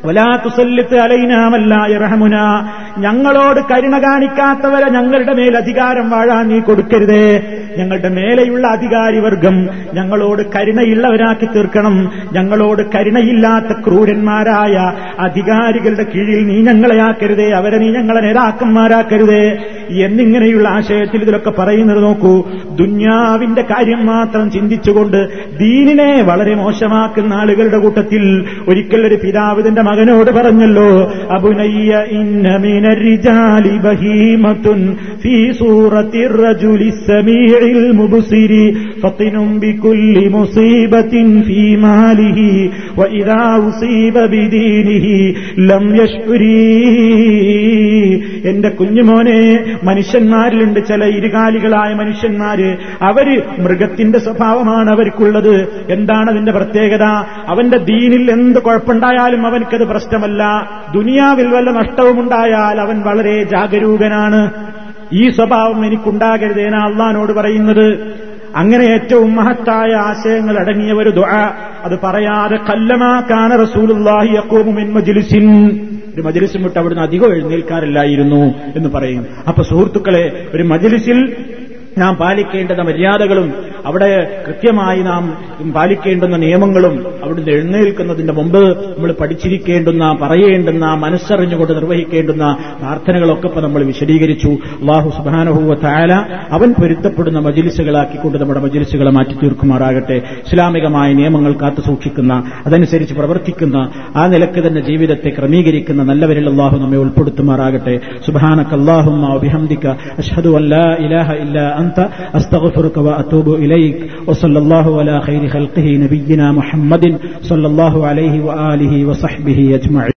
വലാ തുസല്ലിത്ത് അലൈനാമല്ല ഇറഹമുന ഞങ്ങളോട് കരുണ കാണിക്കാത്തവരെ ഞങ്ങളുടെ മേൽ അധികാരം വാഴാൻ നീ കൊടുക്കരുതേ. ഞങ്ങളുടെ മേലെയുള്ള അധികാരിവർഗം ഞങ്ങളോട് കരുണയുള്ളവരാക്കി തീർക്കണം. ഞങ്ങളോട് കരുണയില്ലാത്ത ക്രൂരന്മാരായ അധികാരികളുടെ കീഴിൽ നീ ഞങ്ങളെ ആക്കരുതേ. അവരെ നീ ഞങ്ങളെ നേതാക്കന്മാരാക്കരുതേ. എന്നിങ്ങനെയുള്ള ആശയത്തിൽ ഇതിലൊക്കെ പറയുന്നത് നോക്കൂ. ദുന്യാവിന്റെ കാര്യം മാത്രം ചിന്തിച്ചുകൊണ്ട് ദീനിനെ വളരെ മോശമാക്കുന്ന ആളുകളുടെ കൂട്ടത്തിൽ ഒരിക്കലൊരു പിതാവ് തന്റെ മകനോട് പറഞ്ഞല്ലോ അബുനയ്യ من الرجال بهيمة في صورة الرجل السميع المبصر فطن بكل مصيبة في ماله وإذا أصيب بدينه لم يشعري. എന്റെ കുഞ്ഞുമോനെ മനുഷ്യന്മാരിലുണ്ട് ചില ഇരുകാലികളായ മനുഷ്യന്മാര്. അവർ മൃഗത്തിന്റെ സ്വഭാവമാണ് അവർക്കുള്ളത്. എന്താണ് അതിന്റെ പ്രത്യേകത? അവന്റെ ദീനിൽ എന്ത് കുഴപ്പമുണ്ടായാലും അവനക്കത് പ്രശ്നമല്ല. ദുനിയാവിൽ വല്ല നഷ്ടവുമുണ്ടായാൽ അവൻ വളരെ ജാഗരൂകനാണ്. ഈ സ്വഭാവം എനിക്കുണ്ടാകരുതേന അള്ളഹാനോട് പറയുന്നത്. അങ്ങനെ ഏറ്റവും മഹത്തായ ആശയങ്ങൾ അടങ്ങിയ ഒരു ദുആ. അത് പറയാതെ കല്ലമാക്കാന റസൂലുള്ളാഹി യഖൂമു മിൻ മജ്ലിസിൻ. ഒരു മജലിസും വിട്ട് അവിടുന്ന് അധികം എഴുന്നേൽക്കാറില്ലായിരുന്നു എന്ന് പറയും. അപ്പൊ സുഹൃത്തുക്കളെ ഒരു മജലിസിൽ നാം പാലിക്കേണ്ടത് മര്യാദകളും അവിടെ കൃത്യമായി നാം പാലിക്കേണ്ടുന്ന നിയമങ്ങളും അവിടുന്ന് എഴുന്നേൽക്കുന്നതിന്റെ മുമ്പ് നമ്മൾ പഠിച്ചിരിക്കേണ്ടുന്ന പറയേണ്ടുന്ന മനസ്സറിഞ്ഞുകൊണ്ട് നിർവഹിക്കേണ്ടുന്ന പ്രാർത്ഥനകളൊക്കെ ഇപ്പൊ നമ്മൾ വിശദീകരിച്ചു. അള്ളാഹു സുബാനഹുവ താല അവൻ പൊരുത്തപ്പെടുന്ന മജിലിസുകളാക്കിക്കൊണ്ട് നമ്മുടെ മജിലിസുകളെ മാറ്റി തീർക്കുമാറാകട്ടെ. ഇസ്ലാമികമായ നിയമങ്ങൾ കാത്തു സൂക്ഷിക്കുന്ന അതനുസരിച്ച് പ്രവർത്തിക്കുന്ന ആ നിലയ്ക്ക് തന്നെ ജീവിതത്തെ ക്രമീകരിക്കുന്ന നല്ലവരിൽ അള്ളാഹു നമ്മെ ഉൾപ്പെടുത്തുമാറാകട്ടെ. സുബാനക്കല്ലാഹും അഭിഹംദിക്ക അഷ്ഹദു അല്ലാ ഇലാഹ ഇല്ല അന്ത അസ്തഫുറുക്കവ അത്തൂബു إليك وصلى الله على خير خلقه نبينا محمد صلى الله عليه وآله وصحبه أجمعين.